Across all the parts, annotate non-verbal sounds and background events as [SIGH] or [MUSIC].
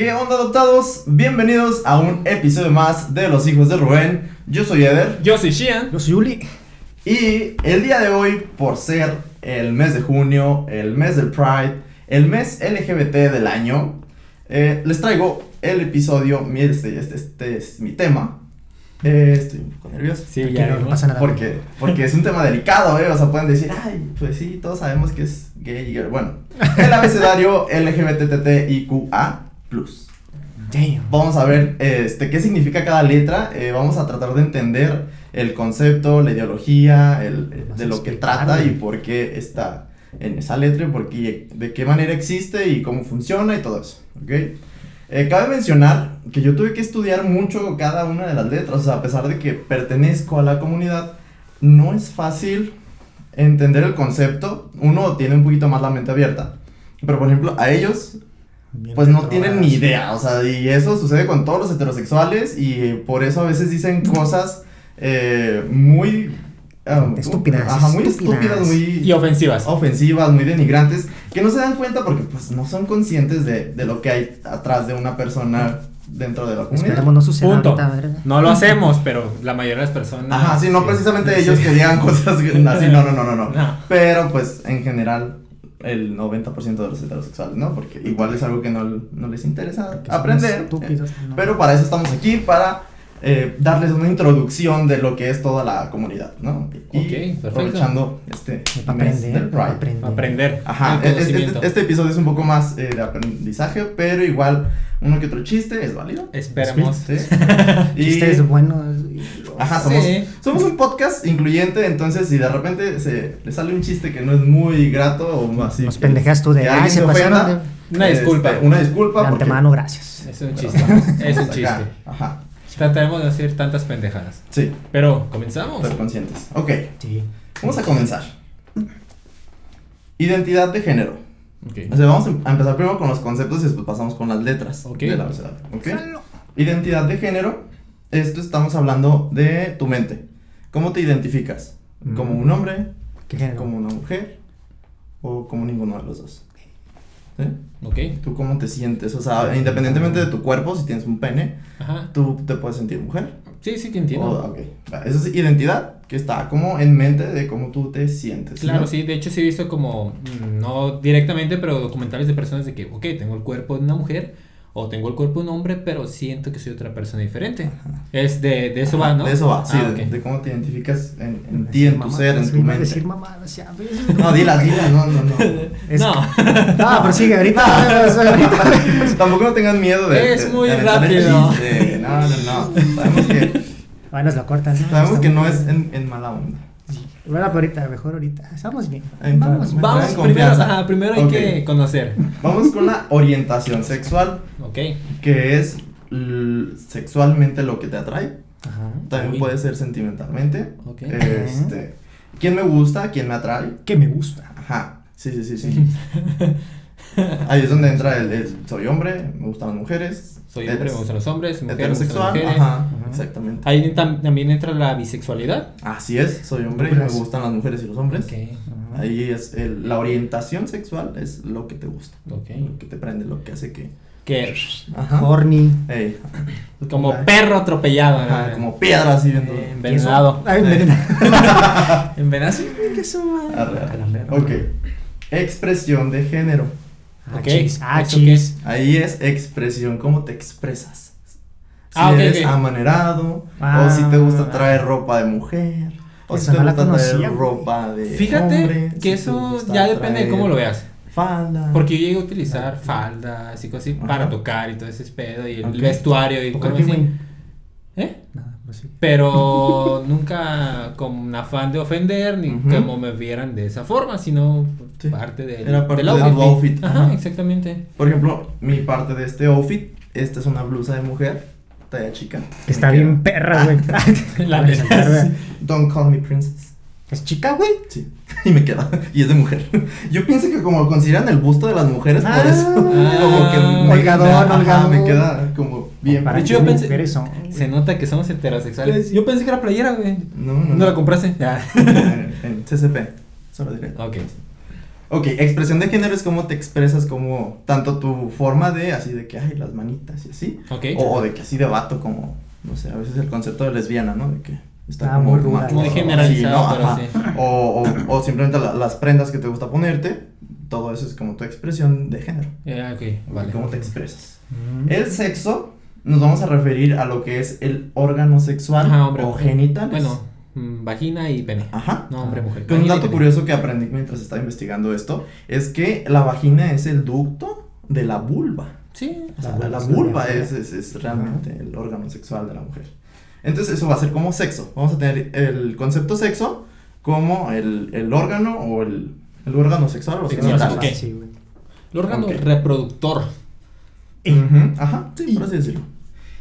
¿Qué onda adoptados? Bienvenidos a un episodio más de Los Hijos de Rubén. Yo soy Eder Yo soy Shian. Yo soy Uli. y el día de hoy, por ser el mes de junio, el mes del Pride, el mes LGBT del año, eh, les traigo el episodio, este, este, este es mi tema. Eh, estoy un poco nervioso. Sí, ya no vimos. pasa nada. Porque, porque es un tema delicado, ¿eh? O sea, pueden decir, ay, pues sí, todos sabemos que es gay. y girl". Bueno, el [LAUGHS] abecedario LGBTTIQA. Damn. Vamos a ver este, qué significa cada letra. eh, vamos a tratar de entender el concepto, la ideología, el, Vas de lo que trata y por qué está en esa letra y por qué, de qué manera existe y cómo funciona y todo eso. ¿ok? Eh, cabe mencionar que yo tuve que estudiar mucho cada una de las letras, o sea, a pesar de que pertenezco a la comunidad, no es fácil entender el concepto. Uno tiene un poquito más la mente abierta. Pero por ejemplo, a ellos Bien pues no tienen ni idea, o sea, y eso sucede con todos los heterosexuales y por eso a veces dicen [LAUGHS] cosas eh, muy... ah, Estúpidas, Ajá, muy estúpidas. estúpidas, muy Y ofensivas. ofensivas, muy denigrantes, que no se dan cuenta porque pues no son conscientes de, de lo que hay atrás de una persona dentro de la comunidad. Esperemos no suceda Punto. ahorita, ¿verdad? No lo hacemos, pero la mayoría de las personas. Ajá, sí, no precisamente Sí. ellos que digan [LAUGHS] cosas así, no, no, no, no, no. No. Pero pues en general el 90% de los heterosexuales, ¿no? Porque igual es algo que no, no les interesa aprender. estúpidos, eh, ¿no? Pero para eso estamos aquí, para eh, darles una introducción de lo que es toda la comunidad, ¿no? Y Ok, perfecto. aprovechando este aprender, Pride. aprender. Aprender. Ajá, el es- es- conocimiento. este, este episodio es un poco más eh, de aprendizaje, pero igual uno que otro chiste es válido. Esperemos. Sí. [LAUGHS] Y- Chistes buenos. y- Ajá, somos, Sí. somos un podcast incluyente, entonces si de repente se le sale un chiste que no es muy grato o así. Nos pendejas tú de, alguien se ofenda, de... Una este, disculpa. una disculpa. De porque- antemano, gracias. Es un chiste. Es un chiste. acá. Ajá, Trataremos de hacer tantas pendejadas. sí, Pero, ¿comenzamos? pero conscientes. Ok, Sí. vamos a comenzar. Identidad de género. Ok. O sea, vamos a empezar primero con los conceptos y después pasamos con las letras Ok. del abecedario. ¿ok? Identidad de género, esto estamos hablando de tu mente. ¿Cómo te identificas? ¿Como un hombre? ¿Qué género? ¿Como una mujer? ¿O como ninguno de los dos? ¿Sí? Ok. ¿Tú cómo te sientes? O sea, independientemente de tu cuerpo, si tienes un pene, Ajá. ¿tú te puedes sentir mujer? Sí, sí, te entiendo. O- ok. Va, Eso es identidad, que está como en mente de cómo tú te sientes. Claro, ¿no? sí, de hecho sí he visto como, mm, no directamente, pero documentales de personas de que, ok, tengo el cuerpo de una mujer o tengo el cuerpo de un hombre, pero siento que soy otra persona diferente. Es de, de eso va, ¿no? De eso va, sí, Ah, de, cómo te identificas en, ti, en tu ser, en tu mente. decir ves. No, dilas, dilas, no, no, no. Es- [LAUGHS] No. No, pero sigue, ahorita. [LAUGHS] Tampoco no tengan miedo de. Es de- muy rápido. No, no, no. Sabemos que, Bueno, nos lo cortan. ¿no? sabemos Está que no es en, en mala onda. Bueno, ahorita, mejor ahorita. Estamos bien. En- Vamos, en- Vamos, en primero, ajá, primero hay Ok. que conocer. Vamos con la orientación sexual, Ok. que es sexualmente lo que te atrae. Ajá. También Uy. puede ser sentimentalmente. Ok. Este, ¿Quién me gusta? ¿Quién me atrae? Que me gusta. Ajá. Sí, sí, sí, sí. [LAUGHS] [LAUGHS] Ahí es donde entra el, el- soy hombre, me gustan las mujeres. Soy hombre, me gustan los hombres, mujer, me gustan las Heterosexual, mujeres. ajá, Ajá. exactamente. Ahí tam- también entra la bisexualidad. Así es, soy hombre y me gustan las mujeres y los hombres. Ahí es el- la orientación sexual es lo que te gusta, Ok. lo que te prende, lo que hace que Que ajá. Horny. Ey. como perro atropellado. ¿no? como piedra así viendo. Eh, envenenado. Ay, [LAUGHS] envenenado. Envenenado. Ok. Expresión de género. Ah, Ok, chis, ah, ¿eso. Ahí es expresión, cómo te expresas. Si Ah, eres amanerado, Ah. o si te gusta traer ropa de mujer, o si te gusta traer conocía, ropa de Fíjate hombre, que eso ya depende de cómo lo veas. Falda. Porque yo llego a utilizar cosas así para tocar y todo ese pedo y el vestuario y ¿Por cosas qué, así. Güey? ¿Eh? Nada, pues sí. Pero [LAUGHS] nunca con afán de ofender ni Ujú. como me vieran de esa forma, sino Sí. parte del, Era parte del de tu outfit. Ajá, Ajá. exactamente. Por ejemplo, mi parte de este outfit, esta es una blusa de mujer, talla chica. Está queda. bien perra, güey. [LAUGHS] La. Don't call me princess. ¿Es chica, güey? Sí, [LAUGHS] y me queda. Y es de mujer. [LAUGHS] Yo pienso que como consideran el busto de las mujeres, por Ah. eso. [LAUGHS] como que me, Holgadón, holgadón. me queda como bien. Para De hecho, yo pensé- mujeres son. Se nota que somos heterosexuales. Yo pensé que era playera, güey. No, no, ¿No la compraste? Ya. en, en CCP. Solo diré. Ok. Ok, expresión de género es cómo te expresas, como tanto tu forma de así de que, ay, las manitas y así, Ok. o, o de que así de vato, como, no sé, a veces el concepto de lesbiana, ¿no? De que está Ah, como muy Muy generalizado, ¿no? pero Ajá. sí. O, o, o simplemente la- las prendas que te gusta ponerte, todo eso es como tu expresión de género, Eh, ok, vale. cómo te expresas. Mm. El sexo, nos vamos a referir a lo que es el órgano sexual Ajá, hombre, o mujer. genitales. Bueno, mm, vagina y pene. Ajá. No, hombre, mujer. Un dato curioso que aprendí mientras estaba investigando esto es que la vagina es el ducto de la vulva. Sí. La la, vulva la vulva es, es, es realmente el órgano sexual de la mujer. Entonces eso va a ser como sexo. Vamos a tener el concepto sexo como el, el órgano o el, el órgano sexual o Sexual, genitales. ok. Sí, güey. El órgano Ok. reproductor. Ujú, Ajá, sí, por así decirlo.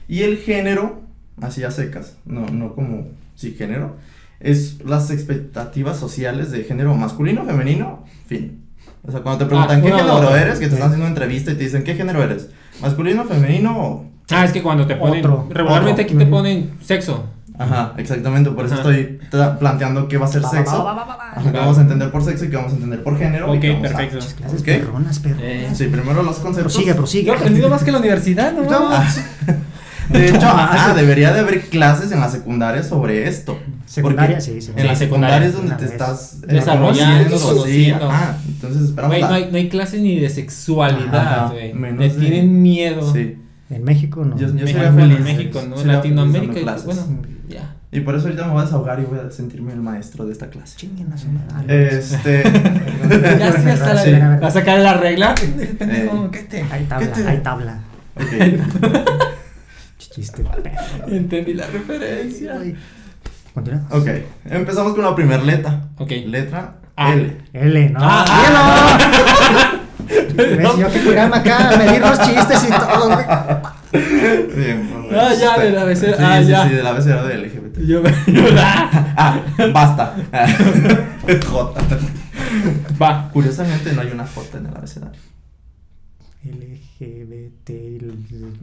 Y el género, así a secas, no, no como, sí, género, es las expectativas sociales de género masculino, femenino, fin. O sea, cuando te preguntan Ah, qué uno, género dos, eres, que te sí. están haciendo una entrevista y te dicen qué género eres, masculino, femenino o... Ah, es que cuando te ponen. Otro. Regularmente Otro. aquí te ponen sexo. Ajá, exactamente, por eso Ajá. estoy planteando qué va a ser sexo, va, va, va, va. ajá, qué vamos a entender por sexo y qué vamos a entender por género. Ok, a- perfecto. Clases perronas, perronas. Eh, Sí, primero los conceptos. Prosigue, prosigue. Yo he aprendido más que la universidad, ¿no? No. [LAUGHS] De hecho, ah, debería de haber clases en la secundaria sobre esto. Secundaria, sí, sí. En la secundaria es donde te estás eh, Desarrollando, sí, ajá. Entonces esperamos Güey, no hay, no hay clases ni de sexualidad, güey. menos Le tienen miedo. Sí. En México no. Yo- yo México, sería feliz, México, sí, ¿no? sería Latinoamérica, y- bueno, ya. Y por eso ahorita me voy a desahogar y voy a sentirme el maestro de esta clase. Chinguen a su madre. Este. [LAUGHS] Ya sí, hasta la, Sí. va a sacar la regla. Eh. ¿Qué te? Hay ¿Qué tabla, te- hay tabla. ok. [LAUGHS] Chiste. Entendí la referencia. Continúa. Ok. Empezamos con la primera letra. Ok. Letra A. L. L, no. Ah, [LAUGHS] ¿Ves? Yo que tirarme acá a medir los chistes y todo. Bien, bueno, Ah, ya, del abecedario. Sí, Ah, sí, ya. sí, del abecedario de LGBT. Yo me. [LAUGHS] Ah, basta. [LAUGHS] [LAUGHS] J. Va. Curiosamente no hay una J en el abecedario. LGBT,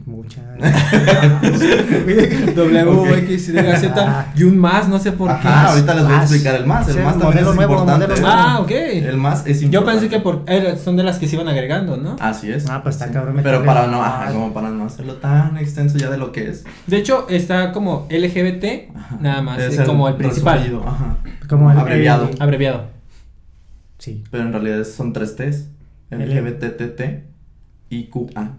muchas. [LAUGHS] W, X, Y, Z. Ah. Y un más, no sé por qué. Ajá, ahorita les voy a explicar el más. El más también es nuevo, importante. modelo nuevo. Ah, ok. El más es importante. Yo pensé que por, era- son de las que se iban agregando, ¿no? Así es. Ah, pues está Sí. cabrón Pero para no, ajá, como para no hacerlo tan extenso ya de lo que es. De hecho, está como LGBT, Ajá. nada más, Es eh, como el principal. resumido, Ajá. Como el- Abreviado. Abreviado. Sí. Pero en realidad son tres T's. L. LGBTT y QA.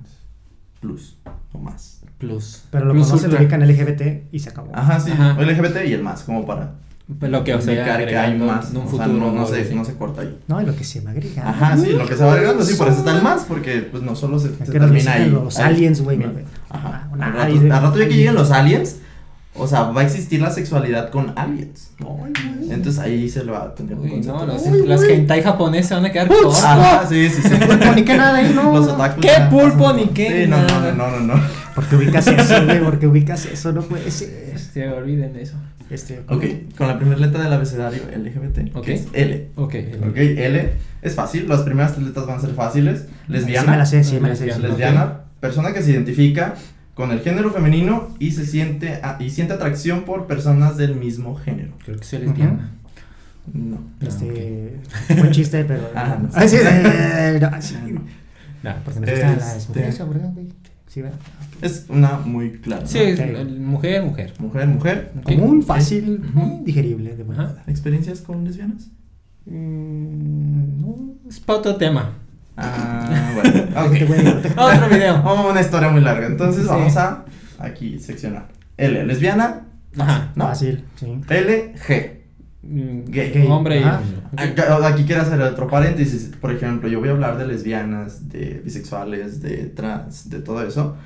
Plus. O más. Plus. Pero lo Plus conocen, lo ubican LGBT y se acabó. Ajá, sí. Ajá. LGBT y el más, como para Pues Lo que o sea, que hay agregando más. en un o sea, futuro. no, se, no se corta ahí. No, y lo que se me agrega. Ajá, sí, lo que se va agregando, sí, por eso está el más, porque pues no solo se, Es se termina ahí. los aliens, güey. Ajá. Ah, Al rato, de- al rato ya que lleguen los aliens, o sea, va a existir la sexualidad con aliens. Entonces ahí se le va a tener un Uy, concepto. no, los, Uy, las güey. hentai japonesas van a quedar cortas. Ajá, sí, sí, sí. [LAUGHS] Pulpo ni qué nada ahí, no. Los otakus ¿Qué pulpo ni qué Sí, no, no, no, no, no. Porque ubicas eso, güey. Porque ubicas eso, no puede ser. Se olviden de eso. Este, Ok, con la primera letra del abecedario LGBT, Ok. que es L. Ok. Ok, L es fácil, las primeras tres letras van a ser fáciles. Lesbiana. Sí me la sé, sí me la sé. Lesbiana. Lesbiana, persona que se identifica con el género femenino y se siente a- y siente atracción por personas del mismo género. Creo que soy lesbiana. No. Este. Buen chiste, pero. Ah, no. Ah, sí, eh, no, sí. Nah, Porque me gustan las Este- mujeres, ¿verdad? Sí, ¿verdad? Es una muy clara. ¿no? Sí, mujer, mujer. Mujer, mujer. Ok. Común, fácil, Ujú. muy digerible. De manera. ¿Experiencias con lesbianas? Mm, no. Es para otro tema. Ah, bueno. [LAUGHS] Ok. güey, [LAUGHS] Otro video. Vamos a una historia muy larga. Entonces Sí. vamos a aquí seccionar. L, lesbiana. Ajá. ¿No? Fácil, sí. L, G. Mm, Gay. Gay. Hombre y. Ajá. Aquí quiero hacer otro paréntesis. Por ejemplo, yo voy a hablar de lesbianas, de bisexuales, de trans, de todo eso.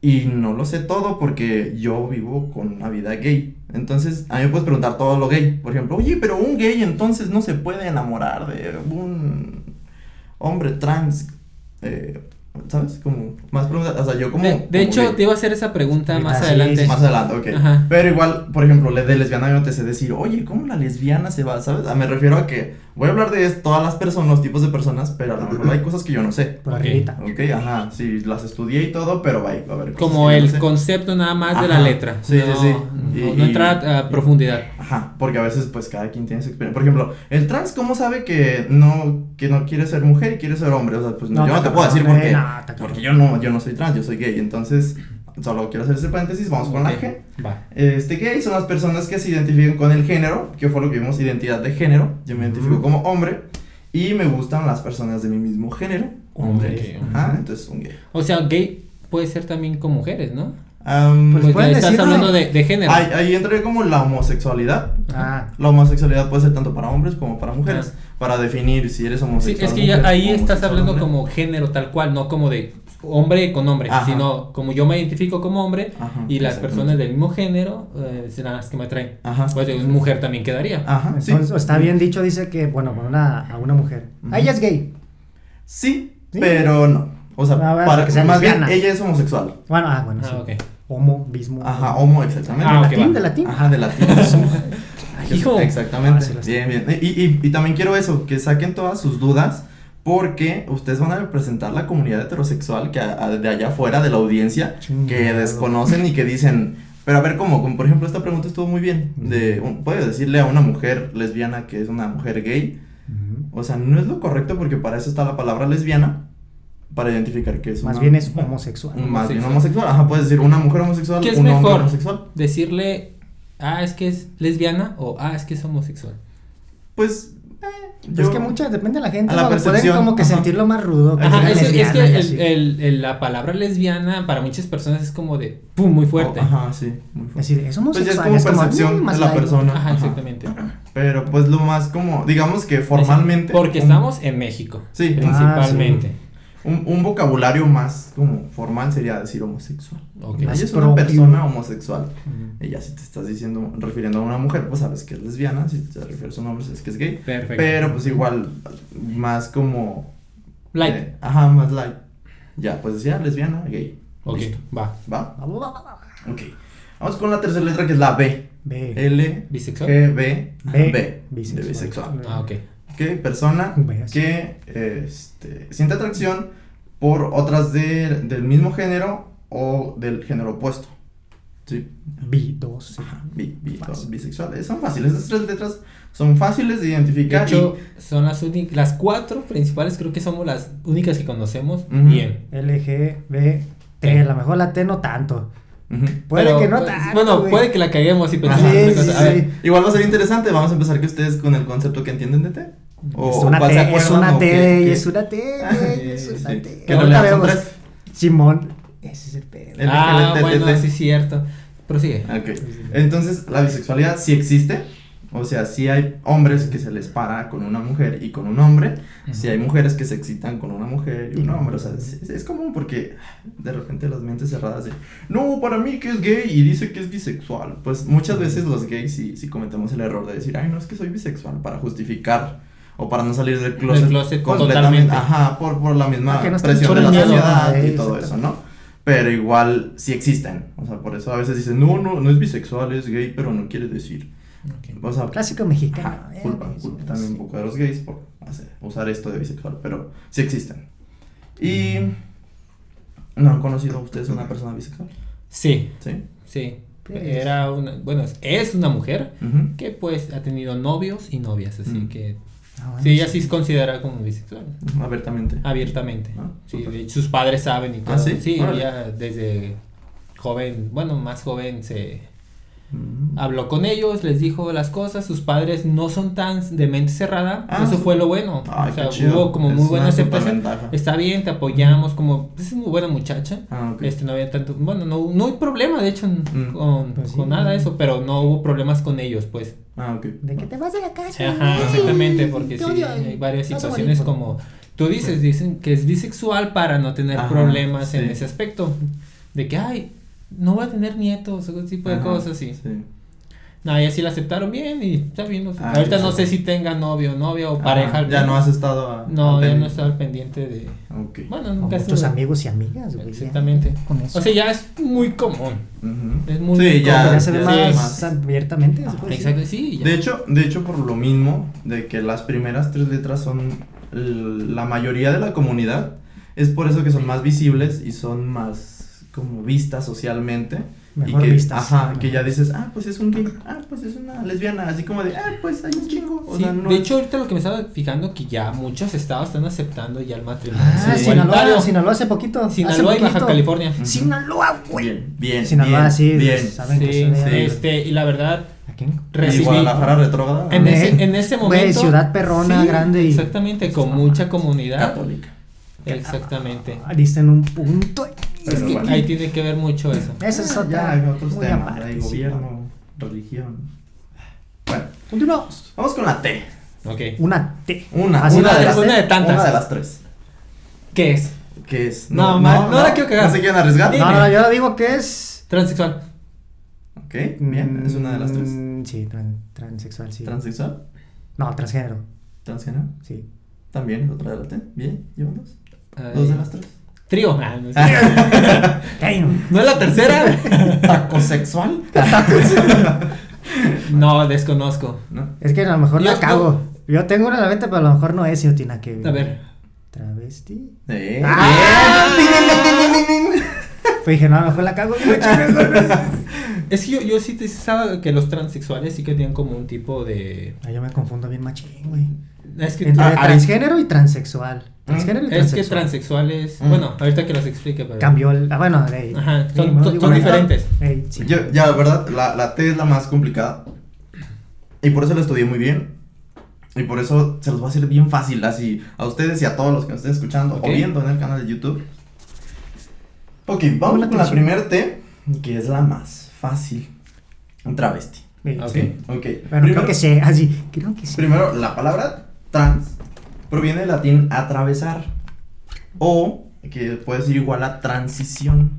Y no lo sé todo porque yo vivo con una vida gay. Entonces, a mí me puedes preguntar todo lo gay. Por ejemplo, oye, pero un gay entonces no se puede enamorar de un hombre trans. eh, ¿Sabes? Como más preguntas. O sea, yo como. De, de como hecho, te iba a hacer esa pregunta más sí, adelante. sí, Más adelante, ok. Ajá. Pero igual, por ejemplo, le- de lesbiana yo no te sé decir, oye, ¿cómo la lesbiana se va? ¿Sabes? Ah, Me refiero a que voy a hablar de todas las personas, los tipos de personas, pero a lo mejor hay cosas que yo no sé. Por Ok. arribita. Ok, ajá, sí, las estudié y todo, pero va, va a haber cosas Como el no sé. concepto nada más de la letra. Sí, sí, no, sí. No, Y- no entrar a, a profundidad. Ajá, porque a veces pues cada quien tiene su experiencia. Por ejemplo, el trans, ¿cómo sabe que no, que no quiere ser mujer y quiere ser hombre? O sea, pues No, yo no está te puedo decir por qué. Está porque yo no, yo no soy trans, yo soy gay. Entonces, solo quiero hacer ese paréntesis, vamos con la Ok, G. Va. Este gay son las personas que se identifican con el género, que fue lo que vimos, identidad de género. Yo me identifico como hombre y me gustan las personas de mi mismo género, hombre. Ok. Ajá, entonces un gay. O sea, gay puede ser también con mujeres, ¿no? Am, Pues pueden estás decirlo. hablando de, de género. ahí, ahí entraría como la homosexualidad. Ah, La homosexualidad puede ser tanto para hombres como para mujeres. Ah. Para definir si eres Sí, homosexual. es que mujer ya ahí estás hablando hombre. como género tal cual, no como de hombre con hombre, Ajá. sino como yo me identifico como hombre Ajá, y las personas del mismo género eh, serán las que me atraen. Ajá. Pues de mujer también quedaría. Ajá, sí. está bien dicho, dice que, bueno, con una, a una mujer. Ah, ella es gay. Sí, Sí. pero no. O sea, A ver, para que sea más bien ella es homosexual. Bueno, ah, bueno, Ah, sí. Homo, bismo. Ajá, homo, exactamente. Ah, latín, va. de latín. Ajá, de latín. [LAUGHS] Hijo. Exactamente. Ah, bien, bien. Y, y, y también quiero eso, que saquen todas sus dudas. Porque ustedes van a representar la comunidad heterosexual que a- a- de allá afuera de la audiencia que Chingado. desconocen y que dicen, pero a ver cómo, como por ejemplo esta pregunta estuvo muy bien, de, un- puedes decirle a una mujer lesbiana que es una mujer gay, o sea, no es lo correcto porque para eso está la palabra lesbiana, para identificar que es Más una- bien es homosexual. Más bien Homosexual. homosexual, ajá, puedes decir una mujer homosexual, ¿Qué es un mejor? homosexual. Decirle, ah, es que es lesbiana o ah, es que es homosexual. Pues, eh, Es yo- que mucha, depende de la gente. A la ¿no? Pueden percepción, como que ajá. sentirlo más rudo. que Ajá, es, es que y el- así. el- el- la palabra lesbiana para muchas personas es como de pum, muy fuerte. Oh, ajá, sí, muy fuerte. Decir, es Pues ya es homosexual. como es como, percepción mm, más de la persona. Ajá, Ajá. exactamente. Pero pues lo más como, digamos que formalmente. Porque estamos en México. Sí. Principalmente. Un, un vocabulario más como formal sería decir homosexual. Ok. Ella es una propio. persona homosexual. Ujú. Y ya si te estás diciendo, refiriendo a una mujer, pues sabes que es lesbiana. Si te refieres a un hombre, sabes que es gay. Perfecto. Pero pues igual, más como. Light. eh, ajá, más light. Ya, pues decía lesbiana, gay. ok, Listo. va, va. Ok. Vamos con la tercera letra que es la B. B. L. ¿Bisexual? G, B. B. B. Bisexual. De bisexual. Ah, ok. ¿Qué? Persona que este, siente atracción por otras de- del mismo género o del género opuesto. Sí. B, dos. sí. Ajá, bi, bi- Fácil. bisexuales. Son fáciles. Estas tres letras son fáciles de De identificar. hecho, son las únicas, las cuatro principales creo que somos las únicas que conocemos bien. L, G, B, T. A lo mejor la T no tanto. Puede Pero, que no pues, tanto. Bueno, güey. puede que la caguemos y pensemos sí, sí, sí. Igual va a ser interesante. Vamos a empezar que ustedes con el concepto que entienden de T. O, es una T, es una T, es una T, es una. Que realidad son vemos. Simón, ese es el pedo. El- Ah, bueno, sí es cierto. Prosigue. Ok. Entonces, la bisexualidad sí existe. O sea, sí hay hombres que se les para con una mujer y con un hombre. Sí hay mujeres que se excitan con una mujer y un hombre. O sea, es, es- es común porque de repente las mentes cerradas de, no, para mí que es gay y dice que es bisexual. Pues muchas veces los gays sí, sí cometemos el error de decir, ay, no, es que soy bisexual para justificar o para no salir del closet, closet completamente. totalmente. Ajá, por, por la misma no presión de la miedo. sociedad Ah, y todo eso, ¿no? Pero igual sí existen. O sea, por eso a veces dicen, no, no, no es bisexual, es gay, pero no quiere decir. Ok. O sea, Clásico mexicano. ajá, eh, culpa, güey, culpa también un poco de los gays por hacer- usar esto de bisexual, pero sí existen. Y. ¿No han conocido ustedes una persona bisexual? Sí, Sí. sí. Pues- Era una, bueno, es- una mujer Ujú. que pues ha tenido novios y novias, así Mm. que Ah, bueno, sí, ella sí es considerada como bisexual, Abiertamente. abiertamente. Ah, sí, súper. de hecho, sus padres saben y todo. Ah, ¿sí? sí, Órale. ella desde joven, bueno, más joven se. Habló con ellos, les dijo las cosas, sus padres no son tan de mente cerrada, Ah, eso sí. fue lo bueno. Ay, o sea, qué chido. hubo como Es muy buena aceptación. Está bien, te apoyamos, como es muy buena muchacha. Ah, ok. Este no había tanto, bueno, no, no hay problema de hecho Mm. con, Pues sí. con nada de eso, pero no hubo problemas con ellos, pues. Ah, ok. De que te vas de la casa. Ajá, exactamente, porque sí, hay varias situaciones como tú dices, dicen que es bisexual para no tener Ajá, problemas en sí. ese aspecto, de que, ay, no voy a tener nietos, o ese tipo de Ajá, cosas, sí. Sí. No, y así la aceptaron bien y está bien. no sé. Ah, Ahorita ya no sé. si tenga novio, novia o Ah, pareja. ya no has estado a- No, ya no estaba al pendiente de. Ok. Bueno, nunca estuve- amigos y amigas, güey. ya. Exactamente. Con eso. O sea, ya es muy común. Ujú. Es muy Sí, ya, Como ya se ve ya más, abiertamente. decir. Exacto, sí. ya. De hecho, de hecho, por lo mismo, de que las primeras tres letras son la mayoría de la comunidad, es por eso que son más visibles y son más como vistas socialmente. Mejor y que, vistas. Ajá, Mejor. que ya dices, ah, pues es un gay, ah, pues es una lesbiana, así como de, ah, pues hay un chingo. O Sí, sea, no de es- hecho, ahorita lo que me estaba fijando que ya muchos estados están aceptando ya el matrimonio. Ah, Sí. Sinaloa. Sinaloa hace poquito. hace Sinaloa y Baja poquito. California. Ujú. Sinaloa, güey. Bien, bien. Sinaloa, bien, sí, Bien. saben Sí, sí. este, y la verdad, ¿A quién? recibí- Y Guadalajara retrógrada. En Eh, ese, en ese güey, momento. ciudad perrona, sí, grande y- Exactamente, con mucha comunidad. Católica. Exactamente. Ah, Diste en un punto. Pero Es que bueno. ahí tiene que ver mucho eso. Esa es otra. ya, otros muy temas, aparte, hay sí. gobierno, religión. Bueno, Continuamos. vamos con la T. Ok. Una T. Una, Así una, de de las, una de tantas. Una de las tres. ¿Qué es? ¿Qué es? No, ma- no la quiero cagar. ¿No se quieren arriesgar? Dime. No, no, yo digo que es. Transexual. Ok, bien, es una de las tres. Mm, Sí, tran- transexual, sí. ¿Transexual? no, transgénero, ¿Transgénero? sí. También es otra de la T. Bien, llevan dos. Dos de las tres. Trío. Ah, no. Damn. [LAUGHS] ¿No es la tercera? ¿Tacosexual? no, desconozco. ¿No? Es que a lo mejor Yo- la cago. Yo tengo una en la mente, pero a lo mejor no es y no tiene que ver. A ver. ¿Travesti? Eh, Ah. Pues dije, no, a lo mejor la cago. [LAUGHS] Es que yo, yo sí te sabía que los transexuales sí que tienen como un tipo de. Ah, yo me confundo bien machín, güey. Es que, Entre Ah, transgénero y transexual. Transgénero y es que transexual. transexuales. Mm. Bueno, ahorita que los explique, pero. Cambió el. Ah, bueno, de. Ajá, sí, son- bueno, son- diferentes. Ey, sí. Yo, ya, la verdad, la, la T es la más complicada. Y por eso la estudié muy bien. Y por eso se los va a hacer bien fácil, así, a ustedes y a todos los que nos estén escuchando Ok. o viendo en el canal de YouTube. Ok, vamos con la primera T, que es la más fácil. Un travesti. Ok. ¿sí? Ok. Bueno, primero, creo que sí, así. Creo que sí. primero, la palabra trans proviene del latín atravesar. O que puede ser igual a transición.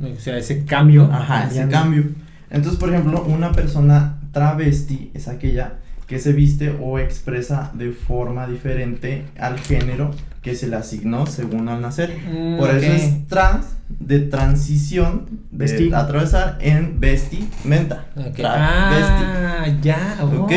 O sea, ese cambio. Ajá, ese cambio. Entonces, por ejemplo, una persona travesti es aquella que se viste o expresa de forma diferente al género que se le asignó según al nacer. Mm, Por eso ok. es trans de transición de Vesti. atravesar en vestimenta. Ok. Travesti. Ah, ya. oh. Ok.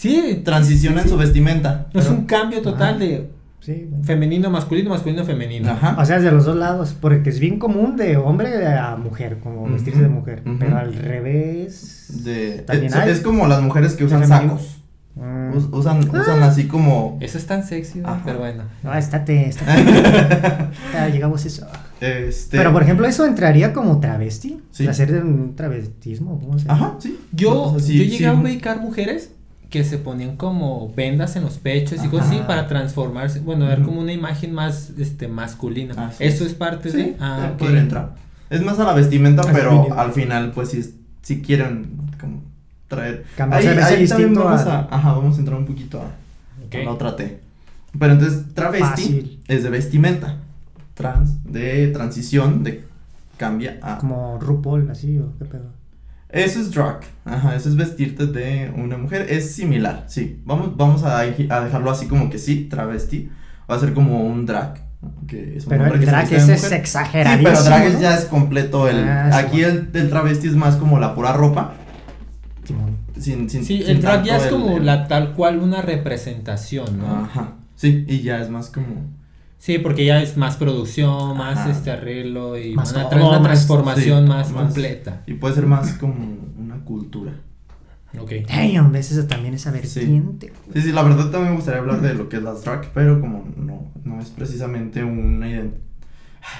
Sí. Transición sí, en sí. su vestimenta. Es Pero- un cambio total Ajá. de Sí, güey. femenino, masculino, masculino, femenino. Ajá. O sea, es de los dos lados, porque es bien común de hombre a mujer, como vestirse de mujer, pero al revés. De, También es, hay. es como las mujeres que usan sacos. Mm. Us- usan, usan así como. Eso es tan sexy, pero bueno. No, estate, estate. [LAUGHS] Ya llegamos a eso. Este. Pero por ejemplo, ¿eso entraría como travesti? Sí. Hacer un travestismo, ¿cómo se Ajá, sí. Yo, O sea, sí, yo llegué sí. a ubicar mujeres que se ponían como vendas en los pechos y cosas así para transformarse, bueno, dar como una imagen más este masculina. Así Eso es. es parte Sí, de ah, ya ok. podría entrar. Es más a la vestimenta, Así pero al final, pues si, si quieren como traer. Cambiarse a verse también distinto vamos a- a, Ajá, vamos a entrar un poquito a, Ok. a la otra T. Pero entonces, travesti Fácil. es de vestimenta. Trans, de transición, de cambia a. Como RuPaul, así, o qué pedo. Eso es drag. Ajá, eso es vestirte de una mujer. Es similar, sí. Vamos, vamos a, a dejarlo así como que sí, travesti. Va a ser como un drag. Que es un Pero el que se drag ese es exageradísimo. Sí, pero drag es- ¿no? ya es completo el. Ah, sí, aquí el, el travesti es más como la pura ropa. Simón. Sin, sin, Sí, sin el drag ya es como el- la tal cual una representación, ¿no? Ajá. Sí, y ya es más como. Sí, porque ya es más producción, más Ajá. este arreglo y Más una, todo, una más- transformación sí, más, más- completa. Y puede ser más como una cultura. Ok. Damn, ves eso también esa vertiente. Sí, sí, la verdad también me gustaría hablar de lo que es las drag, pero como no, no es precisamente una identidad.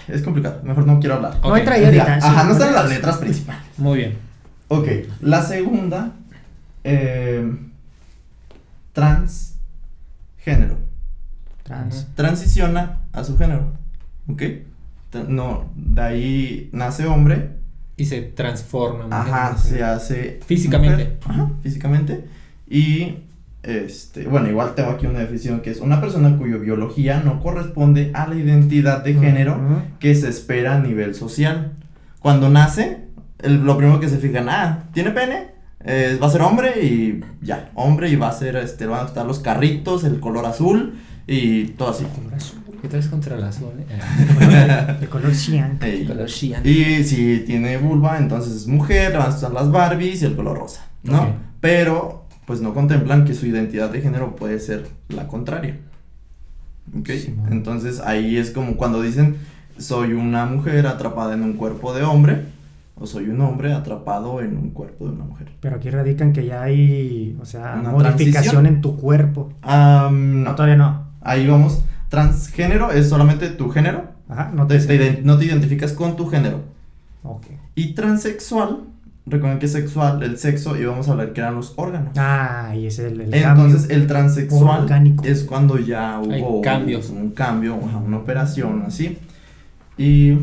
Es complicado, mejor no quiero hablar. Ok. No ahorita. sí, Ajá, no están las letras principales. Muy bien. Ok, la segunda, eh, transgénero. Trans. Transiciona a su género. ¿Ok? No, de ahí nace hombre. Y se transforma. en Ajá, mujer. se hace. Físicamente. mujer, Ajá, físicamente. Y. Este, bueno, igual tengo aquí una definición que es una persona cuya biología no corresponde a la identidad de género que se espera a nivel social. Cuando nace, el- lo primero que se fijan, ah, ¿tiene pene? eh, va a ser hombre y ya, hombre y va a ser, este, van a estar los carritos, el color azul y todo así. ¿Qué traes contra [LAUGHS] el azul? De color cian. Ey. Color Xian. Y si tiene vulva, entonces es mujer, le van a estar las Barbies y el color rosa, ¿no? Pero, pues no contemplan que su identidad de género puede ser la contraria. Entonces ahí es como cuando dicen, soy una mujer atrapada en un cuerpo de hombre, o soy un hombre atrapado en un cuerpo de una mujer. Pero aquí radican que ya hay, o sea, Una modificación transición. en tu cuerpo. No, no, todavía no. Ahí vamos. Transgénero es solamente tu género, Ajá, no te- te, te ident- no te identificas con tu género. Ok. Y transexual, recuerden que sexual, el sexo, y vamos a hablar que eran los órganos. Ah, y ese es el, el Entonces, cambio. el transexual orgánico. es cuando ya Hay hubo cambios. un cambio, ajá, una operación, así. Y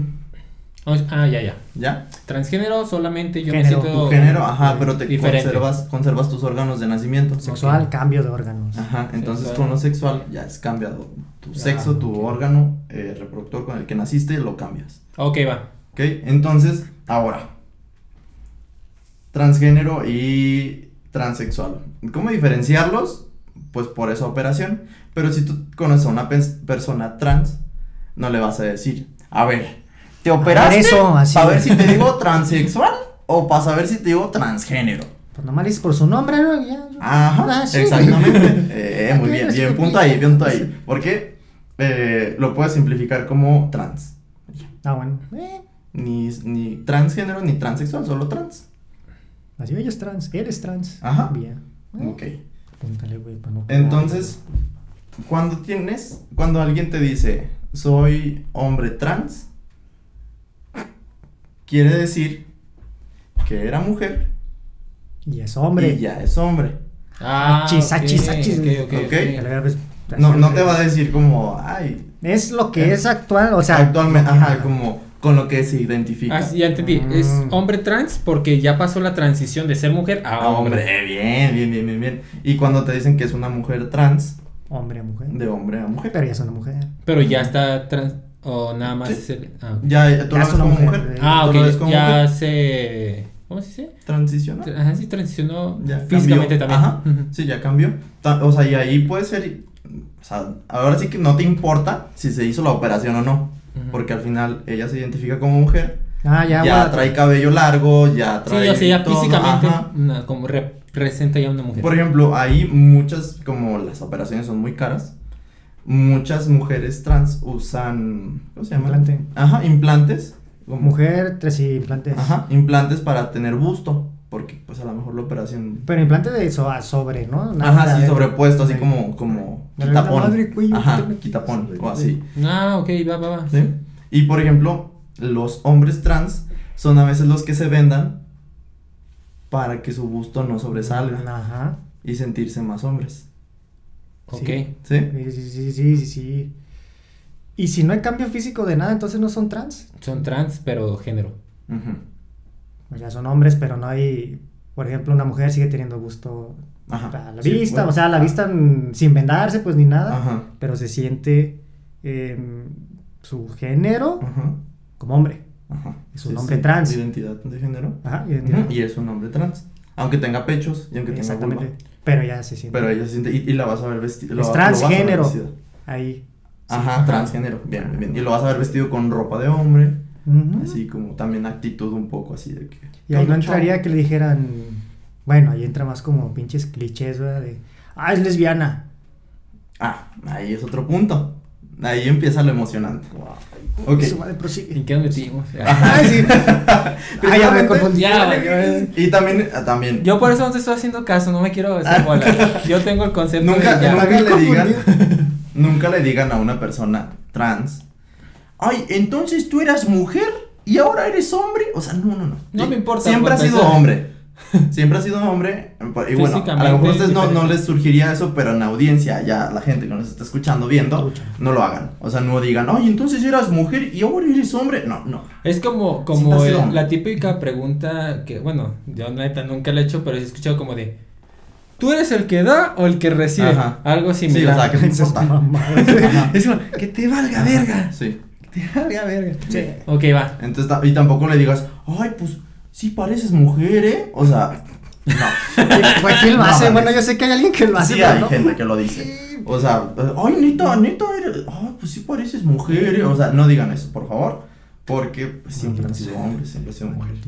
Ah, ya, ya. ya, Transgénero solamente yo Género, me siento. tu género, ajá, pero te Diferente. conservas, conservas tus órganos de nacimiento. Sexual, cambio de órganos. Ajá, entonces Sexual. con lo sexual ya es cambiado. Tu Ah, sexo, tu órgano eh, reproductor con el que naciste, lo cambias. Ok, va. ¿Ok? Entonces, ahora. Transgénero y transexual. ¿Cómo diferenciarlos? Pues por esa operación. Pero si tú conoces a una persona trans, no le vas a decir, a ver, ¿te operaste eso, así. para ver si te digo [LAUGHS] transexual o para saber si te digo transgénero? Pues nomás dices por su nombre, ¿no? Ya. Ajá, Ah, sí. exactamente. [LAUGHS] Eh, muy bien, bien, punto ahí, punto ahí. Porque eh, lo puedes simplificar como trans. Ah, bueno. Eh, Ni, ni transgénero ni transexual, solo trans. así ella es trans. Él es trans. Ajá. Bien. Eh, Ok. Apúntale, güey, para no Entonces, cuando tienes, cuando alguien te dice, soy hombre trans, quiere decir que era mujer Y es hombre. y ya es hombre. Ah, Achis, ok, achis, achis. ok, ok, Ok. ok. Y a la vez, No, no te va a decir como, ay, Es lo que Eh, es actual, o sea. actualmente, ajá, como con lo que se identifica. Ah, ya entendí. Es Mm. hombre trans porque ya pasó la transición de ser mujer a Ah, hombre. hombre, bien, bien, bien, bien, bien. Y cuando te dicen que es una mujer trans, Hombre a mujer. de hombre a mujer. Pero ya es una mujer. Pero ya está trans. O nada más Sí. es el. Ah, ok. Ya, tú Ya lo es una mujer, mujer. eh. Ah, ok. como Ya mujer. se. ¿Cómo se dice? Transiciona. Ajá, sí, transicionó Ya físicamente cambió. también. Ajá, sí, ya cambió. O sea, y ahí puede ser. O sea, ahora sí que no te importa si se hizo la operación o no. Porque al final ella se identifica como mujer. Ah, ya, Ya, bueno, trae cabello largo, ya trae. Sí, o sea, ya todo, físicamente una- como representa ya una mujer. Por ejemplo, hay muchas, como las operaciones son muy caras, muchas mujeres trans usan, ¿cómo se llama? Implante. Ajá, implantes. como- Mujer, tres implantes. Ajá, implantes para tener busto, porque pues a lo mejor la operación... Pero implante de eso, sobre, ¿no? Ajá, sí, sobrepuesto, así como, como quitapón. madre, Ajá, quitapón, o así. Ah, ok, va, va, va. ¿sí? Y por ejemplo, los hombres trans son a veces los que se vendan para que su busto no sobresalga Ajá. y sentirse más hombres. Ok. Sí. ¿Sí? Sí, sí, sí, sí, sí, sí. Y si no hay cambio físico de nada, entonces no son trans. Son trans, pero género. Ujú. O sea, son hombres, pero no hay. Por ejemplo, una mujer sigue teniendo gusto Ajá. a la Sí, vista, bueno. o sea, a la vista mm, sin vendarse, pues ni nada. Ajá. Pero se siente em, su género Ajá. como hombre. Ajá. Es un hombre trans. Identidad de género. Ajá, identidad. Y es un hombre trans. Aunque tenga pechos y aunque tenga Exactamente. vulva. Pero ya se siente. Pero ella se siente. Y, y la vas a ver vestida. Es transgénero. Ahí. Ajá, Ajá. transgénero. Bien, bien. Y lo vas a ver vestido con ropa de hombre. Así como también actitud un poco así de que. Y ahí no entraría que le dijeran. Bueno, ahí entra más como pinches clichés, ¿verdad? De. Ah, es lesbiana. Ah, ahí es otro punto. Ahí empieza lo emocionante. Su madre prosigue. ¿En qué nos metimos? [LAUGHS] Ay, sí. [LAUGHS] Ay, ya me confundí. Ya, Vale, vale. Y también, ah, también. Yo por eso no te estoy haciendo caso, no me quiero hacer bola. Yo tengo el concepto Nunca, de ya. nunca Me le digan, nunca le digan a una persona trans, ay, entonces tú eras mujer y ahora eres hombre. O sea, no, no, no. No me importa, Siempre ha por sido hombre. [LAUGHS] Siempre ha sido hombre. Y bueno, a lo mejor a ustedes no, no les surgiría eso, pero en la audiencia, ya la gente que nos está escuchando, viendo, Escucha. no lo hagan. O sea, no digan, ay, entonces eras mujer y ahora eres hombre. No, no. Es como, como el- la típica pregunta que, bueno, yo neta nunca la he hecho, pero he escuchado como de, ¿tú eres el que da o el que recibe? Ajá. Algo Sí, o similar. sea, que [LAUGHS] importa. [LAUGHS] Es como, que te valga verga. Sí. Que te valga verga. Sí. Ok, va. Entonces, y tampoco le digas, ay, pues sí pareces mujer, ¿eh? O sea, No. [LAUGHS] Pues, ¿Quién lo No, hace? Bueno, yo sé que hay alguien que lo hace, Sí pero hay no. gente que lo dice. O sea, eh, ay, neta, neta, eres, ay, pues sí pareces mujer. O sea, no digan eso, por favor. Porque pues, siempre han sido hombres, siempre han sido mujeres.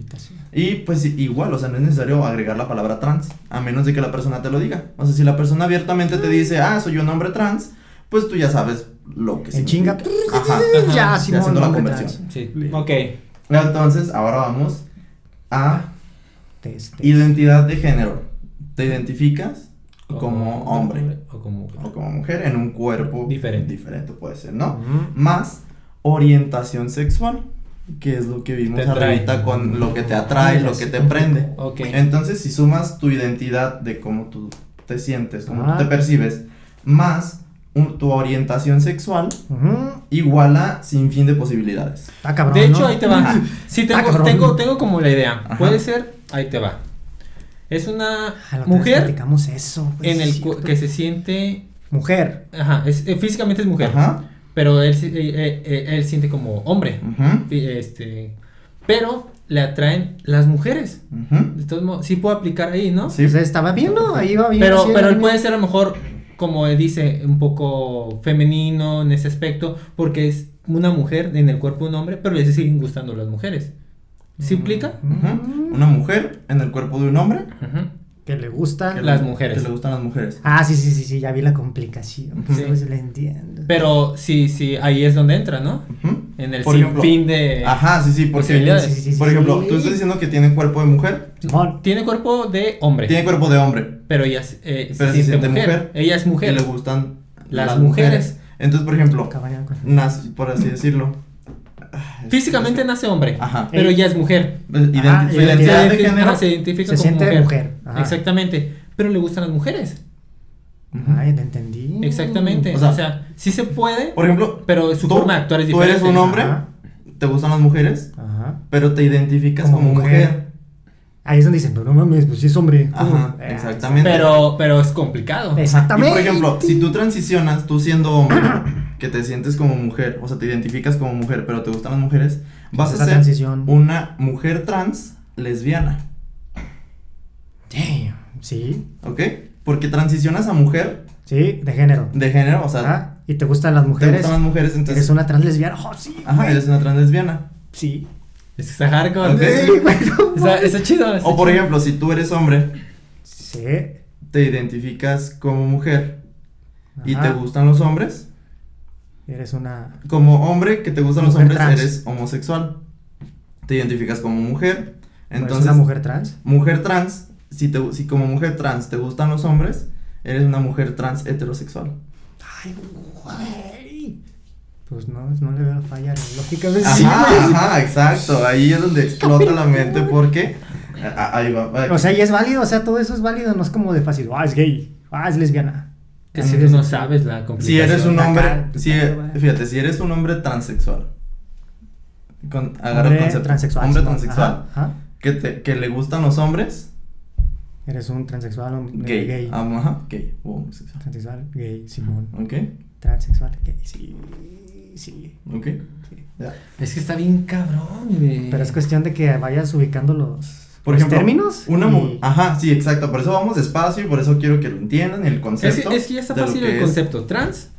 Y pues igual, o sea, no es necesario agregar la palabra trans, a menos de que la persona te lo diga. O sea, si la persona abiertamente te dice, ah, soy un hombre trans, pues tú ya sabes lo que En chinga. Ajá. [LAUGHS] Ya, Simón, haciendo la conversión. Sí. Ok. Entonces, ahora vamos a Test, test. identidad de género. ¿Te identificas como hombre O como mujer. o como mujer en un cuerpo Diferente. Diferente puede ser, ¿no? Ujú. Más orientación sexual, que es lo que vimos ahorita con lo que te atrae, lo que te prende. Ok. Entonces, si sumas tu identidad de cómo tú te sientes, cómo tú te percibes, más un- tu orientación sexual, iguala sin fin de posibilidades. Está cabrón. De hecho, ¿no? ahí te va. [LAUGHS] Sí, Ah, tengo, cabrón. tengo, tengo como la idea. Ajá. Puede ser, ahí te va. Es una Ah, mujer eso. pues, en el sí, que se siente. Mujer. Ajá, es, eh, físicamente es mujer. Ajá. Pero él, sí- eh, eh, él siente como hombre. Fi- Este, pero le atraen las mujeres. De todos modos, sí puedo aplicar ahí, ¿no? Sí. Pues estaba viendo, ahí iba bien. Pero, sí, pero él puede ser a lo mejor, como dice, un poco femenino en ese aspecto, porque es una mujer en el cuerpo de un hombre, pero le siguen gustando las mujeres. ¿Sí implica? Una mujer en el cuerpo de un hombre. Ujú. Que le gustan. que Las mujeres. Que le gustan las mujeres. Ah, sí, sí, sí, sí, ya vi la complicación. Pues le entiendo. Pero sí, sí, ahí es donde entra, ¿no? Ujú. En el Por sin ejemplo, fin de... Ajá, sí, sí, porque. posibilidades. Sí, sí, sí, Por ejemplo, sí. tú estás diciendo que tiene cuerpo de mujer, Simón. Tiene cuerpo de hombre, tiene cuerpo de hombre. pero ella es- eh, Pero se se siente siente mujer. mujer. Ella es Que mujer. le gustan Las mujeres. Entonces, por ejemplo, nace, por así decirlo. [LAUGHS] Físicamente nace hombre, Ajá. pero ella es mujer. Ajá, su identidad identidad de Se identifica- género. se identifica se como siente mujer. Exactamente. Pero le gustan las mujeres. Ujú. Ay, te entendí. Exactamente. O O sea, sea, sí se puede, Por ejemplo, pero su tú- forma de actuar es tú diferente. eres un hombre, Ajá. te gustan las mujeres, Ajá. pero te identificas Como como, mujer. mujer. Ahí es donde dicen, pero no mames, pues sí es hombre. Ajá, Eh, exactamente. Pero, pero es complicado. Y Exactamente. por ejemplo, si tú transicionas, tú siendo hombre, que te sientes como mujer, o sea, te identificas como mujer, pero te gustan las mujeres, vas a ser transición. una mujer trans lesbiana, Damn. Sí, ¿ok? Porque transicionas a mujer sí, de género. de género, o sea, Ajá. Y te gustan las te mujeres. gustan las mujeres, entonces, Eres una trans lesbiana. Oh, sí. ajá, güey. eres una trans lesbiana. Sí. Es está hardcore. Ok. Sí, bueno. [LAUGHS] Está, está chido. está O por chido. ejemplo, si tú eres hombre, Sí. te identificas como mujer y te gustan los hombres, Eres una. como hombre que te gustan los hombres, trans. eres homosexual. Te identificas como mujer. ¿Eres Entonces, una mujer trans? mujer trans, si, te, si como mujer trans te gustan los hombres, eres una mujer trans heterosexual. Ay, güey. Pues no, no le veo falla lógicamente. Ajá, Sí, ajá, exacto. Ahí es donde explota la mente porque. Ahí va. va. O sea, y es válido, o sea, todo eso es válido, no es como de fácil. Ah, es gay. Ah, es lesbiana. Es de tú no sabes la si complicación. eres un acá, hombre. Si, güey. fíjate, si eres un hombre transexual. Con, agarra el Hombre concepto. transexual. Hombre transexual. Ajá, ajá. Que, te, que le gustan los hombres. Eres un transexual, hombre, Gay. gay. Ah, Ajá, gay. o homosexual. Transexual, gay, Simón. Ok, Transexual, gay, sí. Sí. ok. Ya. Es que está bien cabrón, güey. Pero es cuestión de que vayas ubicando los, Por los ejemplo, términos. Una mu- y- Ajá, sí, exacto. Por eso vamos despacio y por eso quiero que lo entiendan el Es, concepto. que- es que ya está fácil el es. concepto. Trans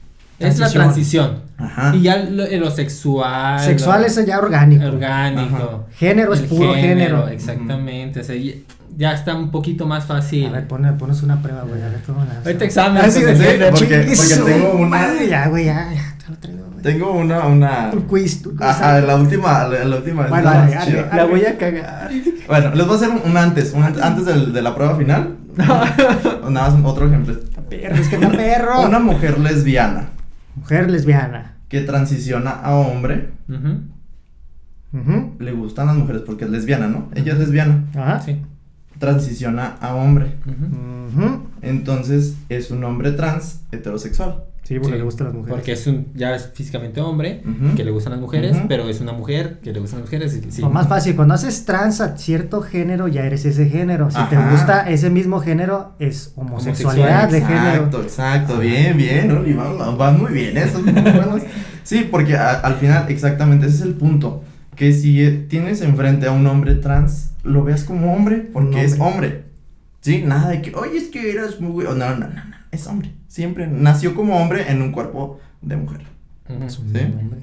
es la Transición. Ajá. Y ya lo, eh, lo sexual. Sexual lo es ya orgánico. orgánico. Ajá. Género es el puro género. Exactamente. O sea, ya, ya está un poquito más fácil. A ver, pone, ponos una prueba, güey, a ver cómo la Ahorita examen, Así de sí, género, porque- porque tengo una- madre, Ya, güey, ya, ya, te lo traigo, güey. Tengo una, una. Tu quiz, tu quiz. Ajá, la última, la, la última Bueno, la chida. arre. La voy a cagar. Bueno, les voy a hacer un, un antes, un antes, antes del- de la prueba final. [LAUGHS] Nada más otro ejemplo. Perro, es que está perro. Una mujer lesbiana Mujer lesbiana. que transiciona a hombre, le gustan las mujeres porque es lesbiana, ¿no? Ella es lesbiana, Ajá. Sí. transiciona a hombre. Entonces es un hombre trans heterosexual. Sí, porque Sí, le gustan las mujeres. Porque es un, ya es físicamente hombre, Ujú. que le gustan las mujeres, Ujú. pero es una mujer que le gustan las mujeres. y- Sí. O más fácil, cuando haces trans a cierto género, ya eres ese género. Si te Ajá. gusta ese mismo género, es homosexualidad de género. Exacto, exacto, bien, bien, ¿no? Y van, van muy bien, esos muy buenos. Sí, porque a- al final, exactamente, ese es el punto. Que si eh, tienes enfrente a un hombre trans, lo veas como hombre, porque Un es hombre. hombre. Sí, nada de que, oye, es que eras muy... No, no, no, no, es hombre. Siempre nació como hombre en un cuerpo de mujer. Ujú. Es un Sí. hombre.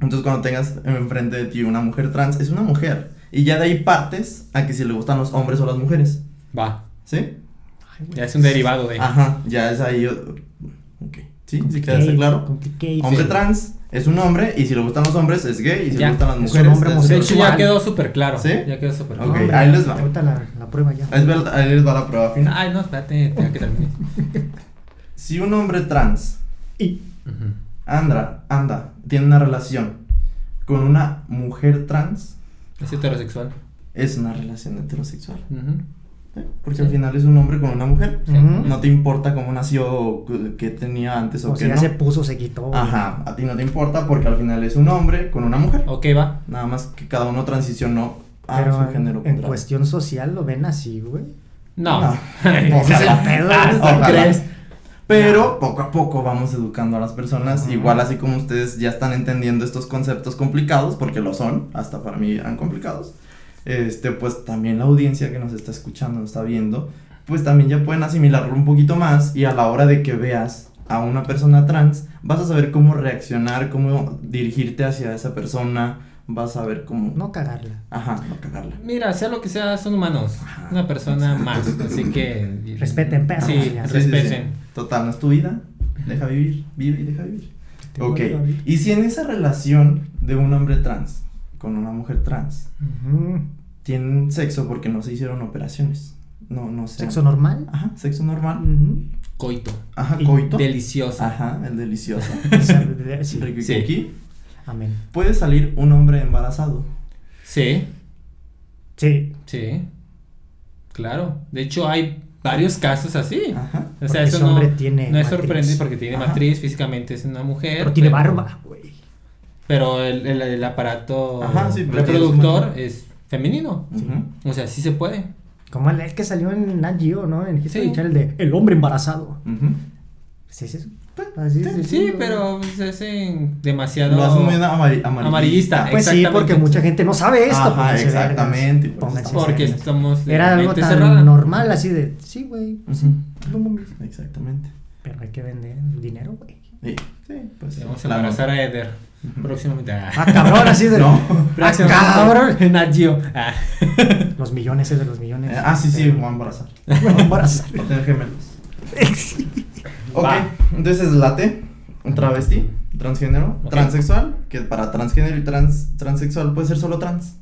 Entonces cuando tengas enfrente de ti una mujer trans, es una mujer. Y ya de ahí partes a que si le gustan los hombres o las mujeres. Va. ¿Sí? Ay. Ya es un derivado de. Ajá, ya es ahí. Ok. ¿Sí? ¿Sí queda claro? Hombre Sí. trans es un hombre y si le gustan los hombres es gay y si Ya. le gustan las Es un mujeres hombre es De homosexual. hecho, ya quedó súper claro. ¿Sí? Ya quedó súper Ok, claro. hombre, ahí les va. Ahorita la, la prueba ya. Es verdad, ahí les va la prueba final. Ay, no, espérate, tengo que terminar. [LAUGHS] Si un hombre trans Y Ujú. anda, anda, tiene una relación con una mujer trans, Es heterosexual. es una relación heterosexual. ¿eh? Porque Sí. al final es un hombre con una mujer. No te importa cómo nació, qué tenía antes o, o qué sea, ya no. se puso, se quitó. Ajá, a ti no te importa porque al final es un hombre con una mujer. Ok, va. Nada más que cada uno transicionó a Pero su género en contrario. cuestión social lo ven así, güey. No. No. [LAUGHS] Ese es el pedo. Ah, güey. ¿tú Ojalá. crees? Pero poco a poco vamos educando a las personas, igual así como ustedes ya están entendiendo estos conceptos complicados, porque lo son, hasta para mí eran complicados, este, pues también la audiencia que nos está escuchando, nos está viendo, pues también ya pueden asimilarlo un poquito más y a la hora de que veas a una persona trans, vas a saber cómo reaccionar, cómo dirigirte hacia esa persona, vas a ver cómo... No cagarla. Ajá, no cagarla. Mira, sea lo que sea, son humanos. Ajá. Una persona más. Así que. [LAUGHS] Respeten, perros. Sí, respeten. Total, no es tu vida, deja vivir, vive y deja vivir. Te Ok, y si en esa relación de un hombre trans con una mujer trans. Tienen sexo porque no se hicieron operaciones, no, no sé. Sexo normal. Ajá, sexo normal. Coito. Ajá, Y coito. Delicioso. Ajá, el delicioso. [LAUGHS] Sí. Rico y Sí. cookie. Amén. Puede salir un hombre embarazado. Sí, Sí. sí. Claro. De hecho, hay varios casos así. Ajá. O sea, Porque eso ese no, tiene no es sorprendente porque tiene Ajá. matriz, físicamente es una mujer. Pero tiene barba, güey. Pero el, el- el aparato Ajá, sí, reproductor es femenino. O sea, sí se puede. Como el, el que salió en Nat Geo, ¿no? En History Sí. Channel de El hombre embarazado. Sí, sí. Así Sí, es, sí, pero se hacen demasiado Lo hacen muy amari- amarillista. amarillista. Pues sí, exactamente. porque mucha gente no sabe esto. Ajá, exactamente, pues Porque estamos de Era algo tan cerrada. normal, así de, sí, güey, pues sí. Exactamente. Pero hay que vender dinero, güey. Sí, sí, pues. Vamos a embarazar a Eder. [LAUGHS] próximamente. Ah, cabrón, así de. [LAUGHS] No. Ah, cabrón. Geo. Ah. Los millones es de los millones. Eh, ah, sí, sí, voy a embarazar. Me voy a embarazar. [LAUGHS] Va a tener gemelos. Ok, Va. entonces la T, un travesti, transgénero, transexual, que para transgénero y trans, transexual puede ser solo trans.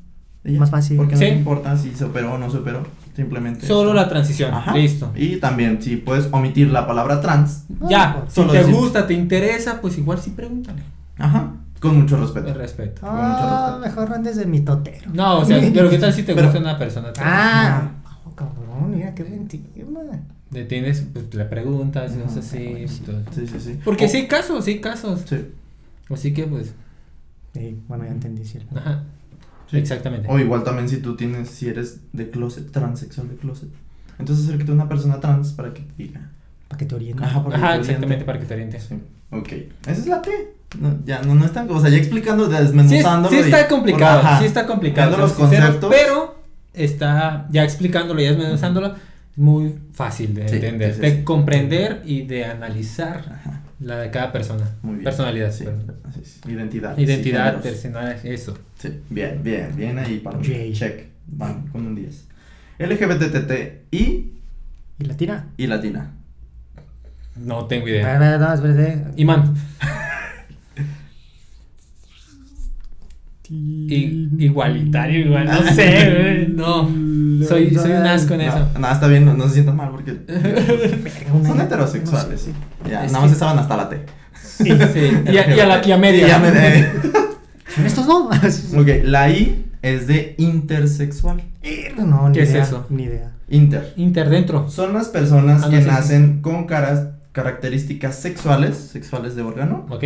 Más fácil. Porque Sí. no importa si se operó o no se operó, simplemente. Solo la transición. Ajá. Listo. Y también, si puedes omitir la palabra trans, Ya, si Solo te decir- gusta, te interesa, pues igual sí pregúntale. ajá, con mucho respeto. El respeto. Ah, mejor no andes de mi totero. No, o sea, pero ¿qué tal si te [LAUGHS] Pero- gusta una persona? trans? Ah, oh, cabrón, mira qué buen tema. Le tienes, pues le preguntas, y Ajá, cosas así. bueno, sí. todo. Sí, sí, sí. Porque O- sí hay casos, sí hay casos. Sí. Así que pues, Sí, bueno, ya entendí, cierto. ajá. Sí. Exactamente. O igual también si tú tienes, si eres de closet, transexual de closet. Entonces acércate a una persona trans para que te diga. Para que te orienten. Ajá, Ajá, te exactamente, oriente. para que te oriente. Sí, ok. Esa es la T. No, ya, no, no es tan, o sea, ya explicando, Sí, desmenuzándolo. sí y- está complicado, Ajá. sí está complicado. Los conceptos. pero está ya explicándolo, ya desmenuzándolo, muy fácil de Sí, entender, sí, sí, de sí. comprender y de analizar Ajá, la de cada persona. muy bien. Personalidad, Sí, es. Identidad. Identidad, sí, personal, eso. Sí, bien, bien, bien ahí para mí. Yay. Check. Van con un 10. LGBTTI ¿Y la tira? y latina. No tengo idea. ver, no, espérate. Imán. I- igualitario, igual, no sé, güey, [LAUGHS] no. Soy, soy un asco en eso. No, nada, está bien, no, no se sientan mal porque [LAUGHS] son heterosexuales, sí. Ya, Es nada más que- estaban hasta la T. Sí, [LAUGHS] y, a, y a la y a media. Y ya me- eh. ¿Son estos no? Ok, la I es de intersexual. no, ni ¿Qué es eso? Ni idea. Inter. Inter dentro. Son las personas Ah, no, que sí, sí. nacen con caras, características sexuales, sexuales de órgano, ¿Ok?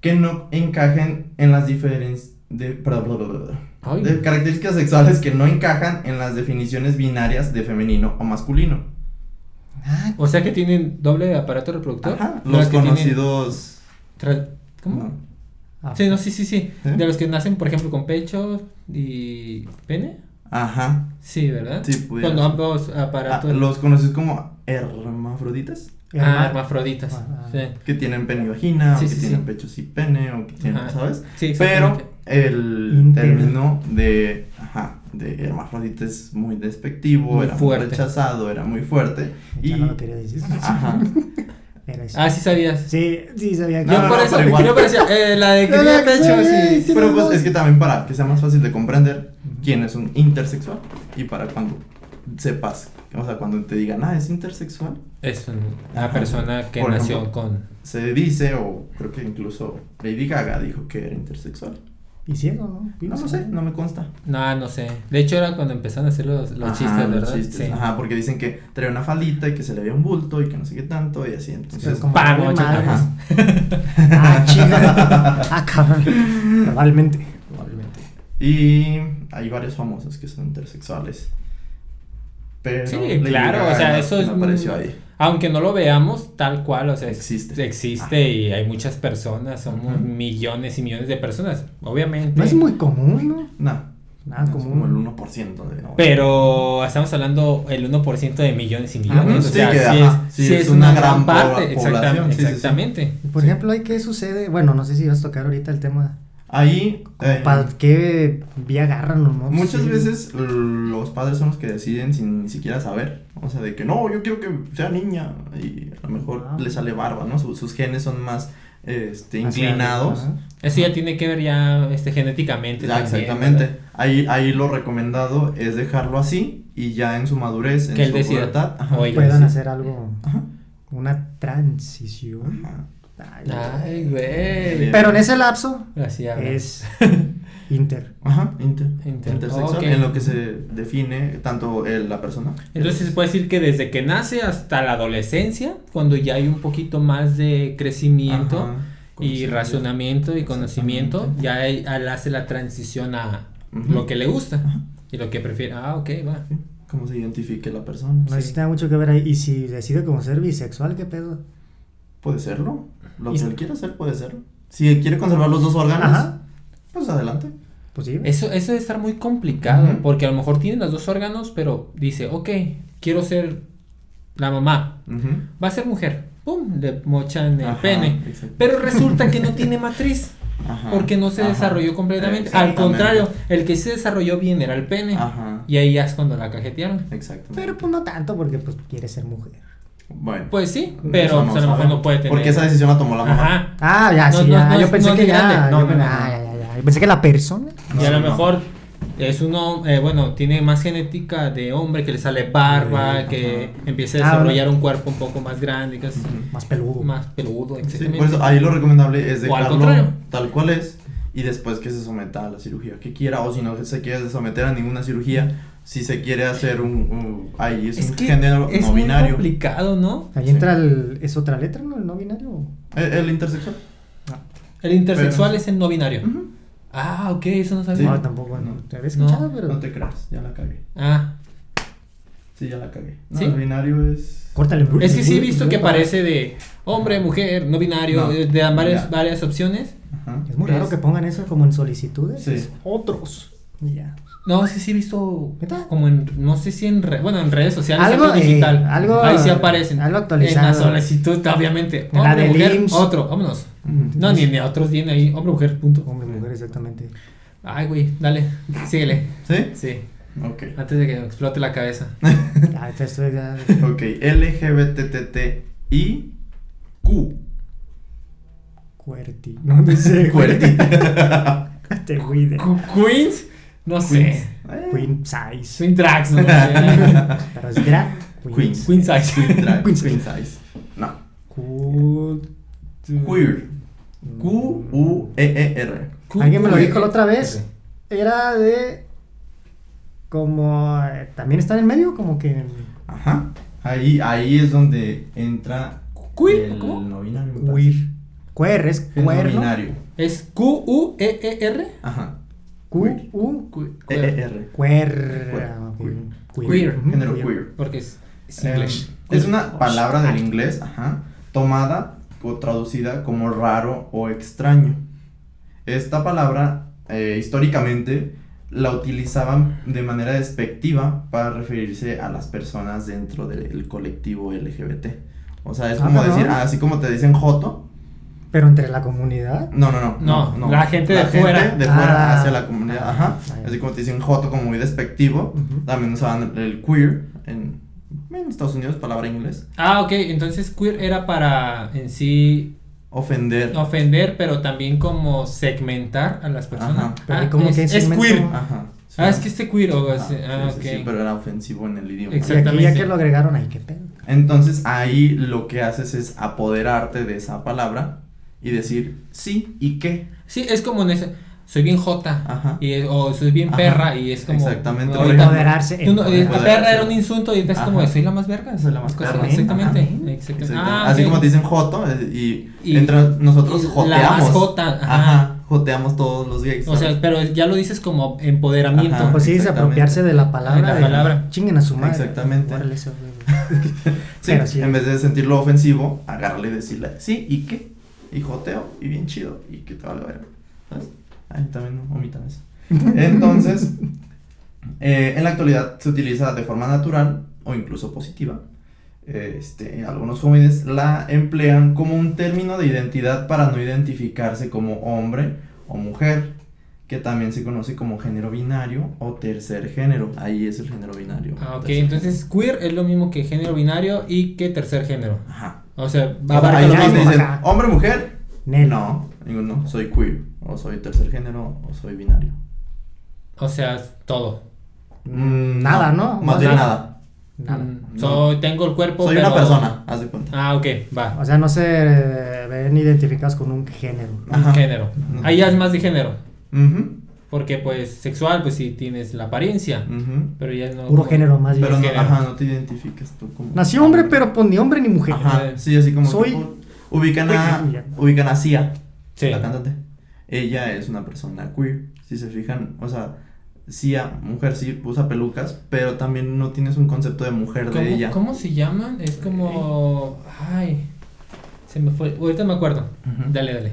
que no encajen en las diferencias de, perdón, perdón, perdón, perdón. Ay. de características sexuales que no encajan en las definiciones binarias de femenino o masculino. Ah, O sea que tienen doble aparato reproductor. Ajá, los tienen conocidos. ¿Cómo? no. ah, Sí, no, sí, sí, sí. ¿Sí? De los que nacen, por ejemplo, con pecho y pene. Ajá. Sí, ¿verdad? Sí, Cuando ser. ambos Ah, aparatos. los conoces como hermafroditas. Ah, Herma- hermafroditas. Ah, Sí. Que tienen pene y vagina, Sí, o que sí, tienen sí. pechos y pene, o que tienen, Ajá. ¿sabes? Sí, Pero el Inter. término de, ajá, de hermafrodita es muy despectivo, Muy era fuerte. muy rechazado, era muy fuerte. Ya y, no lo quería decir. ajá. [LAUGHS] Ah, sí sabías. Sí, sí, sabía que. No, yo no, por no, eso, pero yo eso, eh, la de [LAUGHS] que tenía pecho, sí. pero pues es que también para que sea más fácil de comprender quién es un intersexual y para cuando sepas, o sea, cuando te digan, ah, es intersexual, Es un- una Ajá. persona que Por nació ejemplo. con. se dice, o creo que incluso Lady Gaga dijo que era intersexual. Y ciego, ¿no? No lo sé, no me consta. No, no sé. De hecho, era cuando empezaron a hacer los, los Ajá, chistes, los ¿verdad? chistes, Sí. Ajá, porque dicen que traía una faldita y que se le veía un bulto y que no sé qué tanto y así. Entonces, como mal, [LAUGHS] ajá. Ah, chica. Ah, cabrón. Probablemente. Probablemente. Y hay varios famosos que son intersexuales. Pero Sí, claro, Gaga o sea, eso es. apareció muy- ahí. Aunque no lo veamos tal cual, o sea, Existe. Existe y hay muchas personas, somos Ajá. millones y millones de personas, obviamente. No es muy común, ¿no? No. Nada no, es común. como el 1% de. Pero estamos hablando el 1% de millones y millones. Ajá, o sea, sí, que, sí, es, sí, sí es es una una gran gran parte. po- exactam- población, sí, sí, sí. exactamente. Por ejemplo, ¿hay qué sucede? Bueno, no sé si vas a tocar ahorita el tema. Ahí. eh, ¿Para qué vía agarran o no? Muchas Sí. veces los padres son los que deciden sin ni siquiera saber. O sea, de que no, yo quiero que sea niña. Y a lo mejor Ah. le sale barba, ¿no? Su- sus genes son más este, inclinados. ajá. Eso ya tiene que ver ya este, genéticamente. Ya, también, exactamente. ¿verdad? Ahí, ahí lo recomendado es dejarlo así y ya en su madurez, en Que su pubertad, Puedan hacer algo. Ajá, Una transición. ajá. Ay, Ay, güey. Pero en ese lapso Así es [LAUGHS] inter. Ajá, inter, Inter- intersexual, en lo que se define tanto el- la persona. Entonces se puede decir que desde que nace hasta la adolescencia, cuando ya hay un poquito más de crecimiento Ajá, y razonamiento y conocimiento, ya él, él hace la transición a lo que le gusta Ajá. y lo que prefiere. Ah, ok, va. Sí, Cómo se identifique la persona. No sí. sé si tenga mucho que ver ahí. Y si decide como ser bisexual, ¿qué pedo? Puede serlo. Lo que él quiera hacer, puede serlo. Si quiere conservar los dos órganos, Ajá. pues adelante. Pues sí. Eso, eso debe estar muy complicado, porque a lo mejor tiene los dos órganos, pero dice, ok, quiero ser la mamá, va a ser mujer, pum, le mochan el Ajá, pene, exacto. pero resulta que no tiene [LAUGHS] matriz. Ajá, Porque no se ajá, desarrolló completamente. Al contrario, el que se desarrolló bien era el pene. Ajá. Y ahí ya es cuando la cajetearon. Exactamente. Pero pues no tanto porque pues quiere ser mujer. Bueno. Pues sí, pero no pues, a lo mejor no puede tener. Porque esa decisión la tomó la mamá. Ajá. Ah, ya, sí, no, ya. no yo pensé que ya. yo ah, ya, ya, ya. Yo pensé que la persona. Y a lo mejor es uno, eh, bueno, tiene más genética de hombre que le sale barba, Sí, que ajá. empieza a Ah, desarrollar un cuerpo un poco más grande, que es Ujú. Más peludo. más peludo, Sí, exactamente. por eso ahí lo recomendable es dejarlo contrario. tal cual es y después que se someta a la cirugía que quiera o si no se quiere someter a ninguna cirugía, si se quiere hacer un, un- ahí es, es un que género es no binario. complicado, ¿no? Ahí Sí. entra el. ¿Es otra letra, no? El no binario. El, el intersexual. El intersexual Pero- es el no binario. Ah, ok, eso no sabía. Sí. No, tampoco. No. No. Te había escuchado, No, pero. No te creas, ya la cagué. Ah, Sí, ya la cagué. No, ¿Sí? el binario es Córtale. es que sí he visto que parece de hombre, mujer, no binario, No, eh, de varias, ya. varias opciones. Ajá. Es muy raro Es- que pongan eso como en solicitudes. Sí. Es Otros. Ya. No, sí, sí he visto ¿Neta? como en, no sé si en, re- bueno, en redes sociales, Algo, eh, digital. algo- Ahí sí aparecen. algo actualizado. En la solicitud, obviamente. En la Hombre, del mujer, IMSS. otro, vámonos. Mm, No, ni, ni otros tienen ahí, hombre, mujer, punto. Hombre, mujer, exactamente. Ay, güey, dale, síguele. ¿Sí? Sí, Ok. antes de que me explote la cabeza. [LAUGHS] Ya, esto- esto ya. Ok. LGBTTI Q. Cuerti. No dice. Cuerti. [LAUGHS] Te cuide. Qu- Queens, no sé. Eh, Queen size. Swing tracks, no sé. [LAUGHS] Pero es drag. Queens. Queen size. [LAUGHS] Queen drag, Queen queen size. No. Cool. Queer. Q-U-E-E-R. Q- Alguien me lo Q- dijo la otra vez. Era de. Como. También está en el medio, como que. Ajá. Ahí, ahí es donde entra Queer, el ¿cómo? no binario. Queer. Queer es queer. Es Q-U-E-E-R. Ajá. Q, U, Queer. E-E-R. queer. Queer. Ah. Queer. Queer. Género queer. Porque es, es Eh, English. es una palabra del Ay. inglés, ajá, tomada o traducida como raro o extraño. Esta palabra, eh, históricamente, la utilizaban de manera despectiva para referirse a las personas dentro del colectivo LGBT. O sea, es Ah, como decir, así como te dicen Joto. Pero entre la comunidad. No, no, no. No, la gente de fuera. de fuera Ah. hacia la comunidad. Ajá. Ah, ya. Así como te dicen Joto, como muy despectivo. Ujú. También usaban el queer en, en Estados Unidos, palabra en inglés. Ah, ok, entonces queer era para en sí Ofender. ofender, pero también como segmentar a las personas. Ajá. Pero Ah, ¿y cómo es, que es queer. Ajá. sí. Ah, es que este queer o Ajá, ese- ah, sí, sí, ok. sí, pero era ofensivo en el idioma. Exacto. Y aquí ya Exactamente. que lo agregaron ahí, qué pedo. Entonces ahí lo que haces es apoderarte de esa palabra y decir sí y qué. Sí, es como en ese soy bien jota Ajá. y o soy bien Ajá, perra y es como exactamente. ahorita- Empoderarse, tú no- eh, empoderarse. perra era un insulto y es como soy la más verga. Soy la más Cosa- perra. Exactamente. Ajá. exactamente. Exactamente. Ah, Así como te dicen joto eh, y, Y- entre nosotros y joteamos. la más jota, ajá. Ajá. Joteamos todos los gays. O sea, pero ya lo dices como empoderamiento. Ajá. Pues sí, es apropiarse de la palabra. De la de- palabra. Chinguen a su madre. Exactamente. Eso, [LAUGHS] sí, pero sí. en vez de sentirlo ofensivo, agarrarle y decirle sí y qué. Y joteo y bien chido y que te valga ver. ¿Sabes? Ahí también no omitan eso. [LAUGHS] Entonces, eh, en la actualidad se utiliza de forma natural o incluso positiva. Este, algunos jóvenes la emplean como un término de identidad para no identificarse como hombre o mujer, que también se conoce como género binario o tercer género. Ahí es el género binario. Ah, ok, entonces queer es lo mismo que género binario y que tercer género. género. Ajá. O sea, abarca ahí mismo. dicen, Ajá. hombre, mujer. Nel. No, ninguno. Soy queer, o soy tercer género, o soy binario. O sea, todo. Mm, Nada, ¿no? Más bien nada. nada. Nada. Mm, No. Soy, tengo el cuerpo. Soy pero- una persona, haz de cuenta. Ah, ok, va. O sea, no se ven identificados con un género. Ajá. Un género. Ahí ya es más de género. Ujú, Porque, pues, sexual, pues sí tienes la apariencia. Pero ya no. Puro como- género más bien. Pero no, ajá, no te identificas tú como. Nació hombre, pero pues ni hombre ni mujer. Ajá, sí, así como. Soy- tipo, ubican a. Ubican a Sia, Sí. la cantante. Ella es una persona queer. Si se fijan, o sea, Sia, mujer, sí, usa pelucas, pero también no tienes un concepto de mujer ¿Cómo, de ella. ¿Cómo se llaman? Es como. Ay. Se me fue. Ahorita me acuerdo. Dale, dale.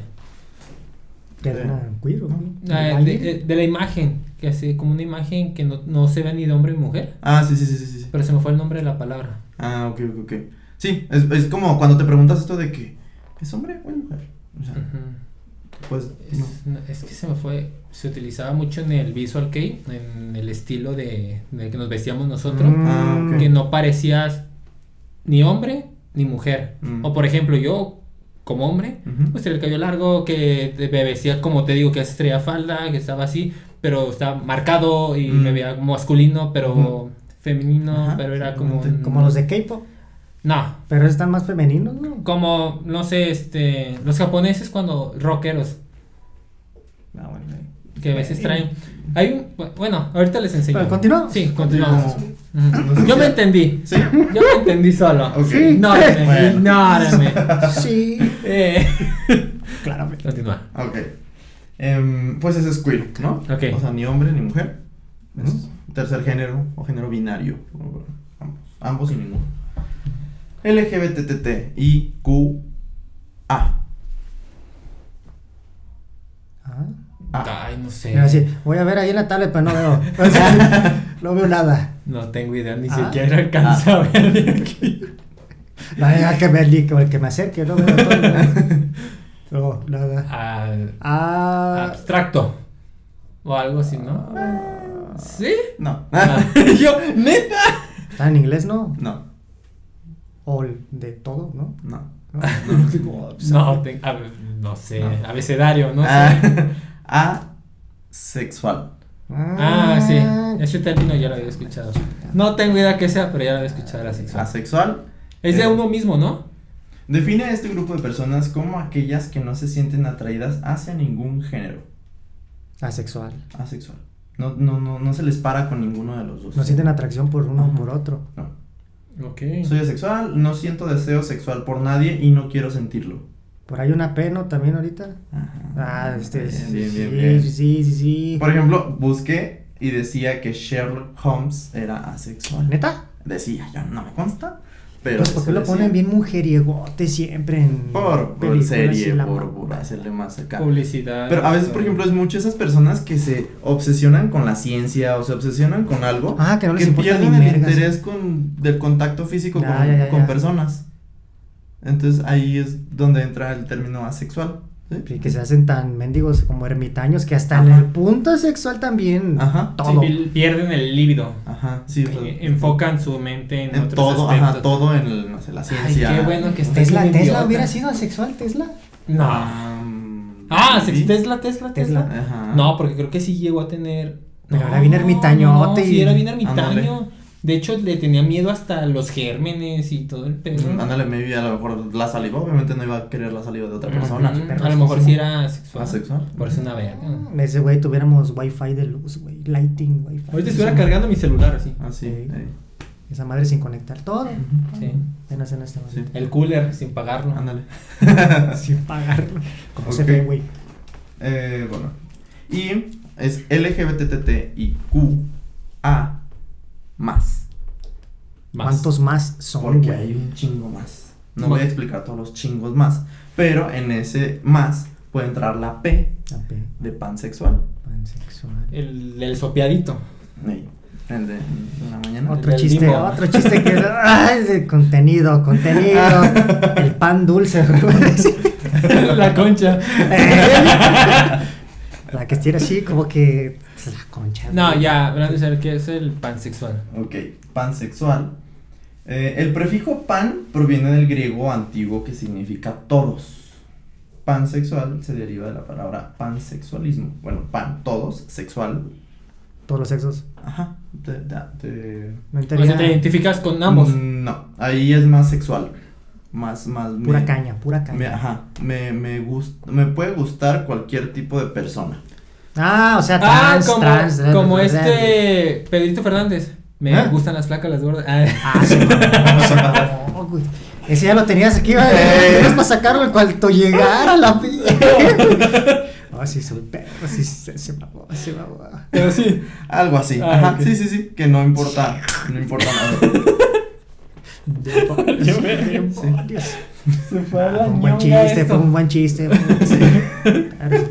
Que una queer, ¿o qué? Ah, de, de- de la imagen. Que hace como una imagen que no, no se ve ni de hombre ni mujer. Ah, sí, sí, sí, sí, sí. Pero se me fue el nombre de la palabra. Ah, ok, ok, ok. Sí, es, es como cuando te preguntas esto de que es hombre o es mujer. O sea, pues Es, no. no, es que se me fue. Se utilizaba mucho en el Visual Kei, en el estilo de, de que nos vestíamos nosotros. Mm, Ah, ok. Que no parecías ni hombre ni mujer. Mm. O por ejemplo, yo, como hombre, Ujú. pues tenía el cabello largo, que me vestía como te digo, que estrella falda, que estaba así, pero estaba marcado y Mm. me veía masculino, pero femenino, pero era como. Como los de K-pop. No, Pero están más femeninos, ¿no? como, no sé, este. Los japoneses cuando. rockeros, Ah, bueno, que a veces traen. Hay un. Bueno, ahorita les enseño. Pero continúa. Sí, continuamos. Yo me entendí. Sí. Yo me entendí solo. Ok. Sí. Ignórame, Bueno. Sí, Eh, [LAUGHS] claramente. Continúa. Ok. Em, pues ese es queer, ¿no? Ok. O sea, ni hombre ni mujer. Es Ujú. tercer género o género binario. Ambos, ambos y ninguno. LGBTT y QA. Ah. Ah. Ay, no sé. Mira, sí, voy a ver ahí en la tablet, pero no veo. [LAUGHS] no veo nada. No tengo idea, ni Ah. siquiera alcanza a ver de aquí. No, hay que ver el que me acerque, no veo todo. No, [LAUGHS] nada. Ah, Ah. abstracto. O algo así, ¿no? ¿Sí? No. Ah, [LAUGHS] Yo, neta. ¿Está en inglés, no? No. O de todo, ¿no? No. No. No, a ver, no sé. No. Abecedario, no sé. Ah, asexual. Ah, sí. Ese término ya lo había escuchado. No tengo idea qué sea, pero ya lo había escuchado la sexual. Asexual. Es de eh, uno mismo, ¿no? Define a este grupo de personas como aquellas que no se sienten atraídas hacia ningún género. Asexual. Asexual. No, no, no, no se les para con ninguno de los dos. No sienten atracción por uno o por otro. No. Ok. Soy asexual, no siento deseo sexual por nadie y no quiero sentirlo. Por ahí una P, ¿no? También ahorita. Ajá. Ah, este. Bien, sí, bien, bien. sí, sí, sí. Por ejemplo, busqué y decía que Sherlock Holmes era asexual. ¿Neta? Decía, yo no me consta, Pero Pues, ¿por qué eso lo ponen bien mujeriegote siempre en Por, por serie, la por, por hacerle más acá. Publicidad. Pero a veces, por ejemplo, es mucho esas personas que se obsesionan con la ciencia o se obsesionan con algo Ah, que no les que importa ni pierden el interés con, del contacto físico Ya, con, ya, ya, con ya. personas. Entonces ahí es donde entra el término asexual. ¿sí? Que se hacen tan mendigos como ermitaños que hasta en el punto sexual también Ajá, todo. Sí, pi- pierden el líbido. Ajá, sí. o sea, Eh, Enfocan su mente en, en otros todo, aspectos. ajá, todo en el, no sé, la Ay, ciencia. qué bueno que Tesla, Tesla idiota. hubiera sido asexual, Tesla. No. Um, Ah, sí. sí, Tesla, Tesla, Tesla. Tesla. Ajá. No, porque creo que sí llegó a tener. Pero No, era bien ermitañote No, y- sí, era bien ermitaño. De hecho, le tenía miedo hasta los gérmenes y todo el pedo. Mm, Ándale, maybe a lo mejor la saliva, obviamente no iba a querer la saliva de otra persona. A lo mejor sí era sexual. Asexual. Por eso una verga. Ese güey tuviéramos wifi de luz, güey. Lighting, wifi. Ahorita estuviera cargando mi celular así. Así. Sí. eh. Esa madre sin conectar todo. Sí. Apenas en este momento. El cooler sin pagarlo. Ándale. [LAUGHS] Sin pagarlo. Como se Ok. ve, güey. Eh, bueno. Y es LGBTTIQA más. Más. ¿Cuántos más son, Porque güey? hay un chingo más. No voy a explicar todos los chingos más. Pero en ese más puede entrar la P La P, de pansexual. pansexual. El, el sopeadito. Ahí, El de, la mañana. Otro chiste, otro chiste que ay, de contenido, contenido. [LAUGHS] El pan dulce, [LAUGHS] la concha. La que estiera así, como que es la concha. No, güey. ya, hablando de saber qué es el pansexual. Ok, pansexual. Eh, el prefijo pan proviene del griego antiguo que significa todos. Pansexual se deriva de la palabra pansexualismo. Bueno, pan, todos, sexual. Todos los sexos. Ajá. te- O sea, identificas con ambos. Mm, No, ahí es más sexual. Más, más. Pura me- caña, pura caña. me- ajá. Me, me, gust- me puede gustar cualquier tipo de persona. Ah, o sea, Ah, trans, como, trans. como este Pedrito Fernández. Me ¿Ah? gustan las flacas, las gordas. Ah. Ah, sí, no, no, güey. Ese ya lo tenías aquí, güey. Tenías para sacarlo en cuanto llegara la. [LAUGHS] Oh, sí, soy perro, sí, se, se mamó, se mamó. Pero sí. Algo así. Ah, Ajá. Sí, sí, sí. Que no importa. No importa nada. Demonios, Yo me- demonios. Se fue Ah, fue un buen chiste, fue un buen chiste. fue un buen chiste. Claro, sí.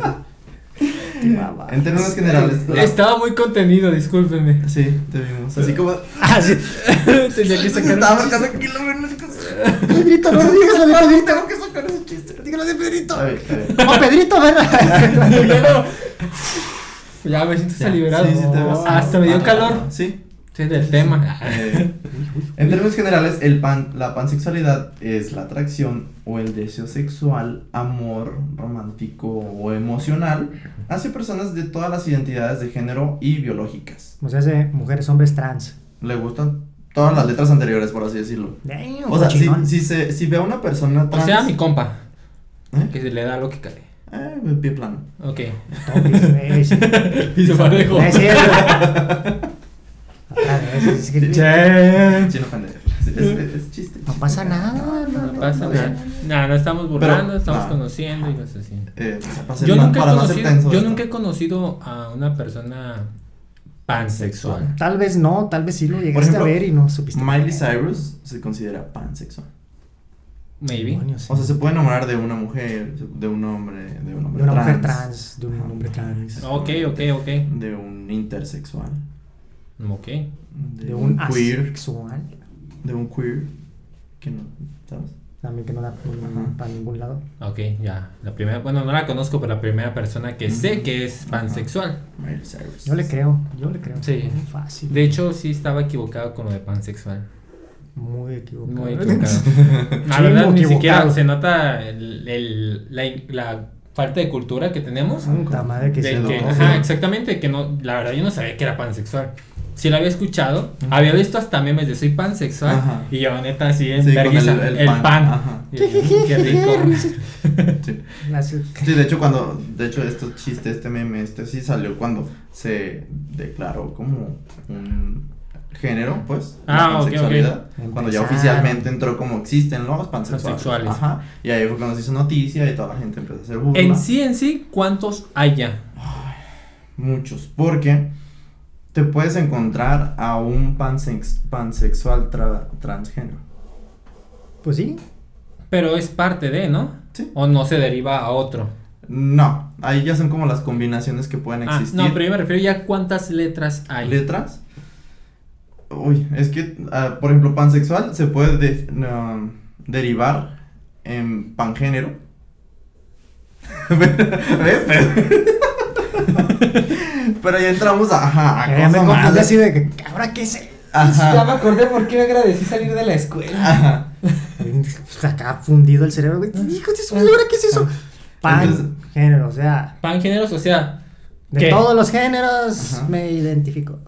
En términos generales. la- Estaba muy contenido, discúlpenme. Sí, te vimos. Así como. [LAUGHS] Ah, sí. [LAUGHS] Tenía que sacar Estaba marcando kilómetros. [LAUGHS] Pedrito, no digas lo de Pedrito. Tengo que sacar ese chiste. Dígalo de Pedrito. Bien, está bien. Como Pedrito, ¿verdad? Ya me siento Ya. hasta liberado. Sí, sí, te ves. Hasta me dio Ah, calor. Sí. Sí, del tema. Eh, [LAUGHS] en términos generales, el pan, la pansexualidad es la atracción o el deseo sexual, amor romántico o emocional hacia personas de todas las identidades de género y biológicas. O sea, hace mujeres, hombres trans. Le gustan todas las letras anteriores, por así decirlo. Damn, O sea, si, si, se, si ve a una persona O trans... sea, mi compa. ¿Eh? Que se le da lo que cae. Eh, pie plano. Ok. Toques, eh, sí. [LAUGHS] Piso parejo. Es- Ah, que-. Es, es- chiste. No pasa nada, No pasa nada. Nada, no estamos burlando, Pero, estamos no. conociendo y cosas así. Eh, Yo nunca, he no conocido, yo nunca he conocido a una persona pansexual. Tal vez no, tal vez sí lo llegaste ejemplo, a ver y no supiste. Miley Cyrus se considera pansexual. Maybe. O sea, se puede enamorar de una mujer, de un hombre, de un hombre de una trans, mujer trans, de un hombre trans. Ok, ok, ok. de un intersexual, Ok. de, De un, un queer, asexual. de un queer, que no, ¿sabes? También que no da para ningún lado. Ok, ya. La primera, bueno, no la conozco, pero la primera persona que sé que es pansexual. Yo le creo, yo le creo. Sí. Muy fácil. De hecho, sí estaba equivocado con lo de pansexual. Muy equivocado. Muy [LAUGHS] equivocado. La verdad, ni siquiera se nota el, el- la, la falta de cultura que tenemos. Puta madre que De que- ajá, exactamente, que no, la verdad yo no sabía que era pansexual. Sí lo había escuchado, había visto hasta memes de soy pansexual Ajá. y yo neta así en Sí, vergüenza, el- el, el pan. pan, ajá. Y yo, "Mm, qué rico. [LAUGHS] Sí. Sí, de hecho cuando, de hecho este chiste, este meme, este sí salió cuando se declaró como un género, pues, Ah, la pansexualidad, cuando ya oficialmente entró como existen los pansexuales. Pansexuales. Ajá, y ahí fue cuando se hizo noticia y toda la gente empezó a hacer burla. En sí, en sí, ¿cuántos hay ya? Muchos, porque te puedes encontrar a un pansex- pansexual tra- transgénero. Pues sí. Pero es parte de, ¿no? Sí. O no se deriva a otro. No, ahí ya son como las combinaciones que pueden Ah, existir. no, pero yo me refiero ya cuántas letras hay. letras. Uy, es que, ah, por ejemplo, pansexual se puede de- derivar en pangénero. [LAUGHS] ¿Ves? Pero ya entramos a, ajá, a Ya me cosas confundí así de que, ¿ahora qué sé? Ajá, acordé por qué me agradecí salir de la escuela. ajá. Pues acá fundido el cerebro, güey. Hijo de su ¿ahora qué es eso? Pan, Entonces- género, o sea, Pangéneros, o sea, de ¿Qué? todos los géneros Ajá. me identifico.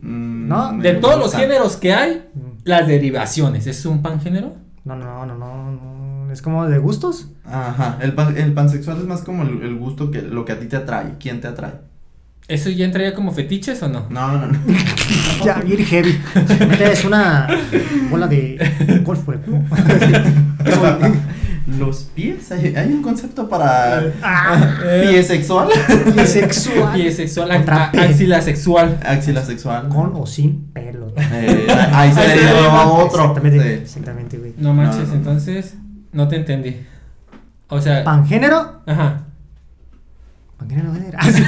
Mm, ¿No? me de todos los géneros que hay, Mm. las derivaciones. ¿Es un pangénero? No, no, no, no, no. Es como de gustos. Ajá, el, pan- el pansexual es más como el, el gusto que lo que a ti te atrae, quién te atrae. ¿Eso ya entraría como fetiches o no? No, no, no. [LAUGHS] Ya, bien heavy. Es una bola de golf por el culo. [LAUGHS] Los pies, hay, hay un concepto para Ah, pie sexual. Pie sexual, Contra a- P. axila sexual. axila sexual. Con o sin pelo. Eh, ahí se le dio a otro. Exactamente, Sí. exactamente, güey. No manches, No, no. entonces no te entendí. O sea, Pangénero. ajá. Pangénero, género. Sí.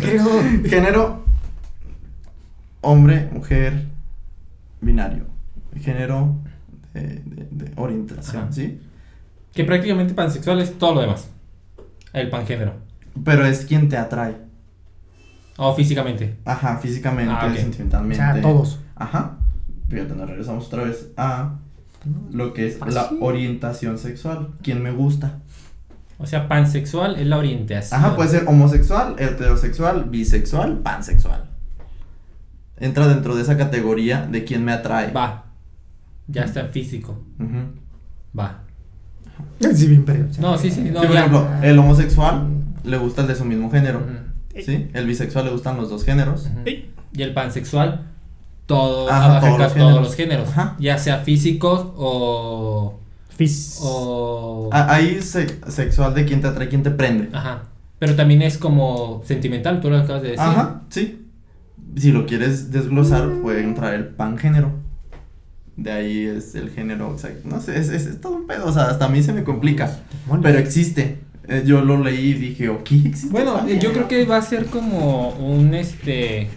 Género. Género, hombre, mujer, binario. Género de, de- de orientación, Ajá. ¿sí? Que prácticamente pansexual es todo lo demás. El pangénero. Pero es quien te atrae. O físicamente. Ajá, físicamente, Ah, ok. O sentimentalmente. sea, todos. Ajá. Fíjate, nos regresamos otra vez a lo que es la orientación sexual. ¿Quién me gusta? O sea, pansexual es la orientación. Ajá, puede ser homosexual, heterosexual, bisexual, pansexual. Entra dentro de esa categoría de quién me atrae. Va. Ya está físico. Va. Sí, bien, pero. o sea, No, sí, sí. No, Sí, por ejemplo, el homosexual le gusta el de su mismo género. ¿Sí? El bisexual le gustan los dos géneros. Ujú. Y el pansexual, todo, Ajá, abarca todos los todos géneros. los géneros. Ajá. Ya sea físicos o. Fis. o Ah, Ahí se- sexual de quién te atrae, quién te prende. Ajá. Pero también es como sentimental, tú lo acabas de decir. Ajá, sí. Si lo quieres desglosar, puede entrar el pangénero. De ahí es el género, o sea, no sé, es, es, es todo un pedo, o sea, hasta a mí se me complica. Demonios. Pero existe. Eh, yo lo leí y dije, ok, existe. Bueno, eh, yo creo que va a ser como un este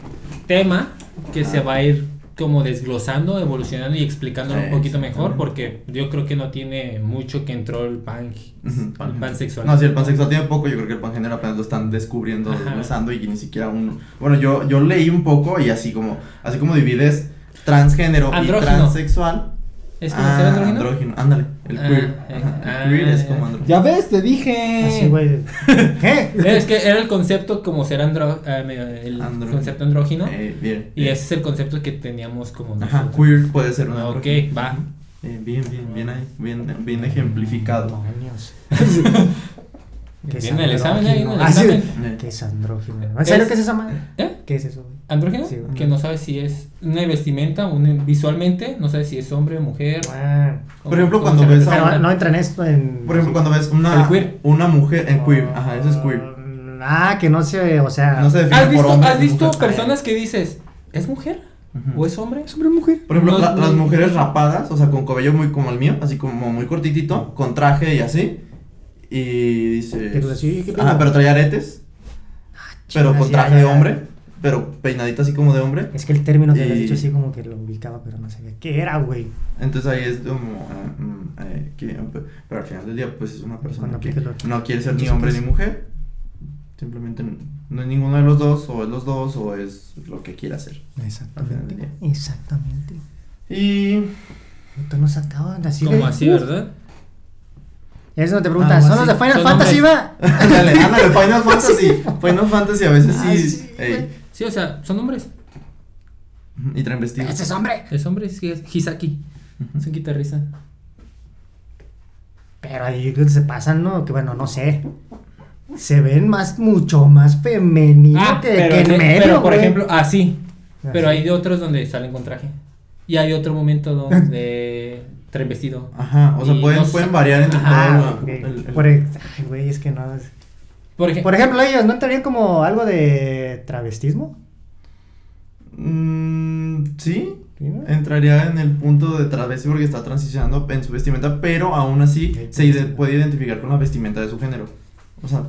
tema que se va a ir como desglosando, evolucionando y explicándolo un poquito mejor, porque yo creo que no tiene mucho que entró el pan, el pansexual. No, si el pansexual tiene poco, yo creo que el pangénero apenas lo están descubriendo, Ajá. desglosando y ni siquiera uno. Bueno, yo, yo leí un poco y así como, así como divides transgénero y transexual. ¿Es como ah, ser andrógino? andrógino, ándale, el Ah, queer. eh, Ajá, ah, el queer es ya. como andrógino. Ya ves, te dije. Así, güey. [LAUGHS] ¿Qué? [LAUGHS] Es que era el concepto como ser andro, eh, medio- el Andrógino. concepto andrógino. Eh, bien. y bien. ese es el concepto que teníamos como Ajá, nosotros. queer puede ser un Ah, andrógino. ok, va. Eh, bien, bien, bien ahí, bien, bien ejemplificado. [LAUGHS] ¿Qué es Viene el examen, eh, viene el andrógino? Ah, examen. Eh, ¿Qué es andrógino? ¿En serio Es- qué es esa madre? ¿Eh? ¿Qué es eso? ¿Andrógino? Sí, que no sabe si es una vestimenta, un, visualmente, no sabe si es hombre o mujer. Ah, Por ejemplo, cuando ves representa. pero no entra en esto en... Por ejemplo, cuando ves una, El queer. una mujer en queer, ajá, eso es queer. Ah, que no se, o sea... No se define ¿Has por visto, hombre has visto mujer. personas que dices, ¿es mujer? ¿O es hombre? ¿Es hombre o mujer? Por ejemplo, No, la- no. las mujeres rapadas, o sea, con cabello muy como el mío, así como muy cortitito, con traje y así. Y dice. Pero así, ¿qué? Ajá, pero trae aretes, pero Chingas, con traje ya, de hombre, pero peinadito así como de hombre. Es que el término que Y- has dicho así como que lo ubicaba, pero no sabía qué era, güey. Entonces ahí es como. ah, mm, eh, que- pero al final del día, pues es una persona Cuando que lo- no quiere ser ni hombre ni mujer. Simplemente no es ninguno de los dos, o es los dos, o es lo que quiera hacer. Exactamente. Exactamente. Y. Puta, nos acaban así Como de- así. ¿verdad? Y es donde te preguntas, Algo ¿son los de. Final Son Fantasy, va? [LAUGHS] Ándale, ándale, [LAUGHS] Final Fantasy. Final Fantasy a veces Ah, sí. sí. Sí, o sea, son hombres. y traen vestidos. Ese es hombre. Es hombre, es es Hisaki. Es un guitarrista. Pero ahí se pasan, ¿no? Que bueno, no sé. Se ven más, mucho más femeninos Ah, que, pero, que en en- medio, pero por güey. ejemplo, así. Así. Pero hay de otros donde salen con traje. Y hay otro momento donde [LAUGHS] traen vestido. Ajá, o sea, pueden, no pueden variar entre Ah, todo el- el- Por Ay, güey, es que no. es- Por ejemplo, Por ejemplo, ellos, ¿no entrarían como algo de travestismo? Mm, sí. Entraría en el punto de travesti porque está transicionando en su vestimenta, pero aún así se ide- puede identificar con la vestimenta de su género. O sea,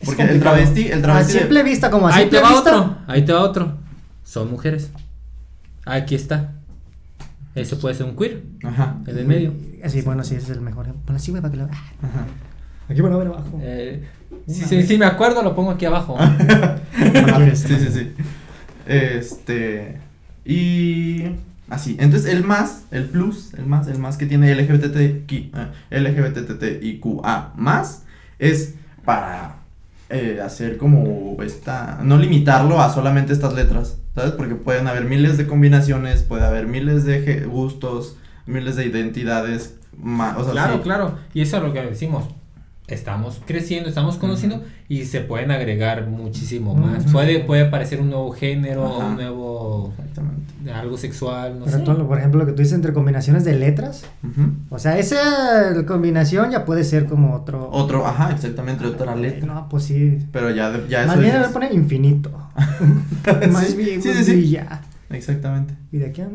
Es porque el travesti, el A travesti. simple vista, como a Ahí te va vista. otro, ahí te va otro. Son mujeres. Aquí está. Eso puede ser un queer, Ajá. el del medio. Sí, bueno, sí, ese es el mejor. Bueno, sí, güey, para que lo Ajá. Aquí van a ver abajo. Eh, si, vez. si me acuerdo, lo pongo aquí abajo. [LAUGHS] Sí, sí, sí. Este. Y. Así. Entonces, el más, el plus, el más, el más que tiene LGBTQ, eh, LGBTIQA más es para eh, hacer como esta. No limitarlo a solamente estas letras, ¿sabes? Porque pueden haber miles de combinaciones, puede haber miles de gustos, miles de identidades. ma- o sea, claro, sí. claro. Y eso es lo que decimos. Estamos creciendo, estamos conociendo y se pueden agregar muchísimo más. Puede, puede aparecer un nuevo género, Ajá. un nuevo Exactamente. algo sexual, no Pero sé. tú, por ejemplo, lo que tú dices entre combinaciones de letras. O sea, esa combinación ya puede ser como otro. Otro, ajá, exactamente, otra letra. No, pues sí. Pero ya, de- ya Más eso bien es- le pone infinito. [LAUGHS] Más Sí, bien, sí, pues, sí, sí. y ya. Exactamente. Y de aquí a.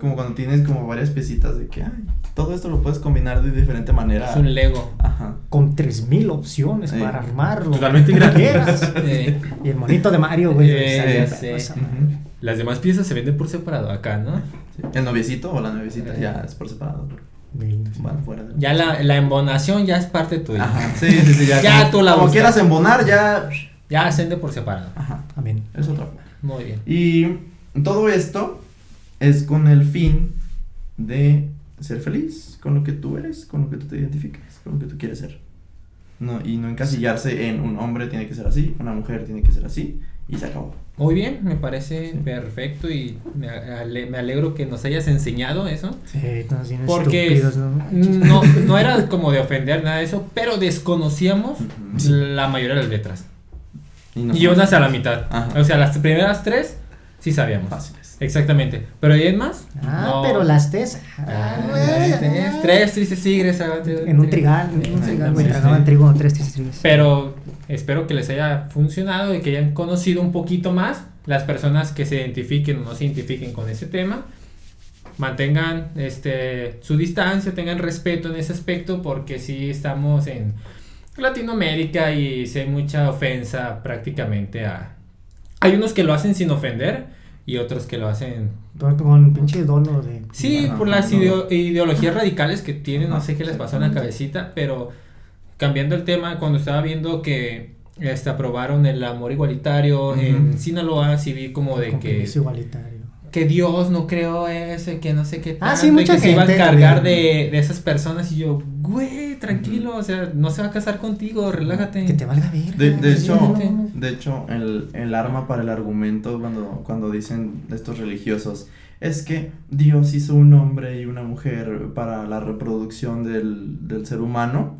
Como cuando tienes como varias piecitas de que ay, todo esto lo puedes combinar de diferente manera. Es un Lego. Ajá. Con 3000 opciones Sí. para armarlo. Totalmente gratis. Eh, [LAUGHS] Y el monito de Mario, güey. Eh, madre. las demás piezas se venden por separado acá, ¿no? Sí. El noviecito o la noviecita Eh. ya es por separado. Van fuera de Ya la, la embonación ya es parte tuya. Ajá. Sí, sí, sí. Ya, [LAUGHS] Ya como, tú la como buscas. quieras embonar, ya. Ya ascende por separado. Ajá. Amén. Es otra. Muy bien. Y todo esto es con el fin de ser feliz con lo que tú eres, con lo que tú te identificas, con lo que tú quieres ser. No, y no encasillarse en un hombre tiene que ser así, una mujer tiene que ser así, y se acabó. Muy bien, me parece Sí. perfecto y me, ale- me alegro que nos hayas enseñado eso. Sí, todos bien Porque ¿no? no, no era como de ofender nada de eso, pero desconocíamos la mayoría de las letras. no Y son unas a la mitad. Ajá. O sea, las primeras tres sí sabíamos. fáciles. Exactamente. Pero ¿y es más? Ah, No. pero las tes. Ah, Ah, tres, tristes tigres. ah, En un trigal, en un trigal, güey. Tragaban trigo, tres tristes trigos. Pero espero que les haya funcionado y que hayan conocido un poquito más las personas que se identifiquen o no se identifiquen con ese tema. Mantengan este, su distancia, tengan respeto en ese aspecto porque sí estamos en Latinoamérica y sí hay mucha ofensa prácticamente a... Hay unos que lo hacen sin ofender y otros que lo hacen... Con pinche dolo de. Sí, por las ideo- ideologías radicales que tienen, no sé qué les pasó en la cabecita, pero cambiando el tema, cuando estaba viendo que este, aprobaron el amor igualitario en Sinaloa, sí vi como de que, igualitario. Que Dios no creó ese, que no sé qué Ah, tanto, sí, y mucha que se iba a encargar de, de esas personas y yo, güey, tranquilo, o sea, no se va a casar contigo, relájate. Que te valga ver. De, de Sí, hecho, no. de hecho el, el arma para el argumento cuando, cuando dicen estos religiosos es que Dios hizo un hombre y una mujer para la reproducción del, del ser humano.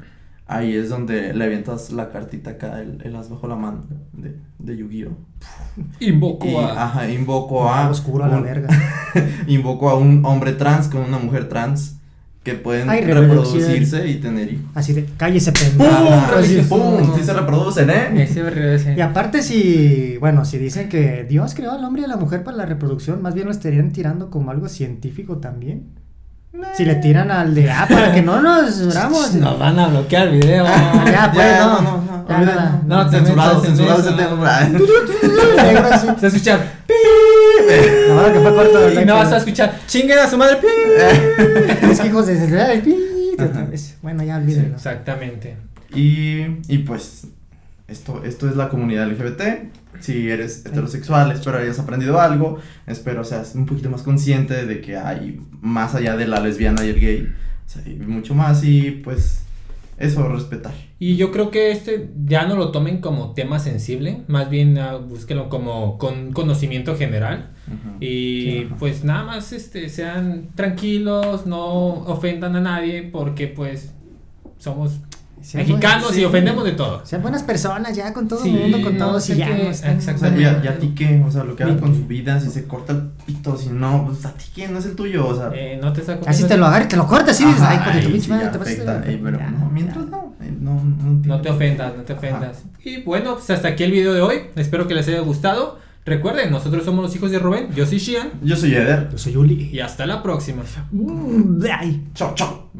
Ahí es donde le avientas la cartita acá, el, el as bajo la mano de, de Yu-Gi-Oh! [LAUGHS] Invoco Y, a... ajá, invoco a. A la un- verga. [LAUGHS] Invoco a un hombre trans con una mujer trans que pueden Ay, reproducirse y tener hijos. Así de, cállese pendejo. ¡Pum! Sí se reproducen, ¿eh? Ese ese- Y aparte si, bueno, si dicen que Dios creó al hombre y a la mujer para la reproducción, más bien lo estarían tirando como algo científico también. Si le tiran al de, ah, para que no nos duramos. [LAUGHS] Nos van a bloquear el video. Ya, pues, Ya, no. no, no, Ya, nada. No, te censurado, censurado [LAUGHS] así. Se escucha. Verdad que fue corto. Y no vas a escuchar. Chinguen a su madre. [LAUGHS] Es que hijos de el pi. Bueno, ya olvídenlo. Exactamente. Y, y pues, esto, esto es la comunidad LGBT. Si eres heterosexual, espero hayas aprendido algo. Espero seas un poquito más consciente de que hay más allá de la lesbiana y el gay. O sea, hay mucho más y pues eso, respetar. Y yo creo que este ya no lo tomen como tema sensible, más bien ah, búsquenlo como con conocimiento general Ujú. y Sí, pues nada más este sean tranquilos, no ofendan a nadie porque pues somos Sean mexicanos buenas- y sí. ofendemos de todo. Sean buenas personas ya con todo Sí, el mundo, con no todos sé y ya qué- no están- O sea, exactamente. ya, ya a ti qué, o sea, lo que hagan con su vida, si se corta el pito, si no, pues a ti qué, no es el tuyo, o sea. Eh, no te saco Así te lo agarras, te lo cortas, sí, Ajá, ay, de tu ahí pinche madre, ya te afecta, eh, pero Ya, no, mientras ya. no, no, no, No te ofendas, no te ofendas. Y bueno, pues hasta aquí el video de hoy. Espero que les haya gustado. Recuerden, nosotros somos los hijos de Rubén, yo soy Shian Yo soy Eder. Yo soy Uli. y hasta la próxima. Mm, ay. Chao, chao.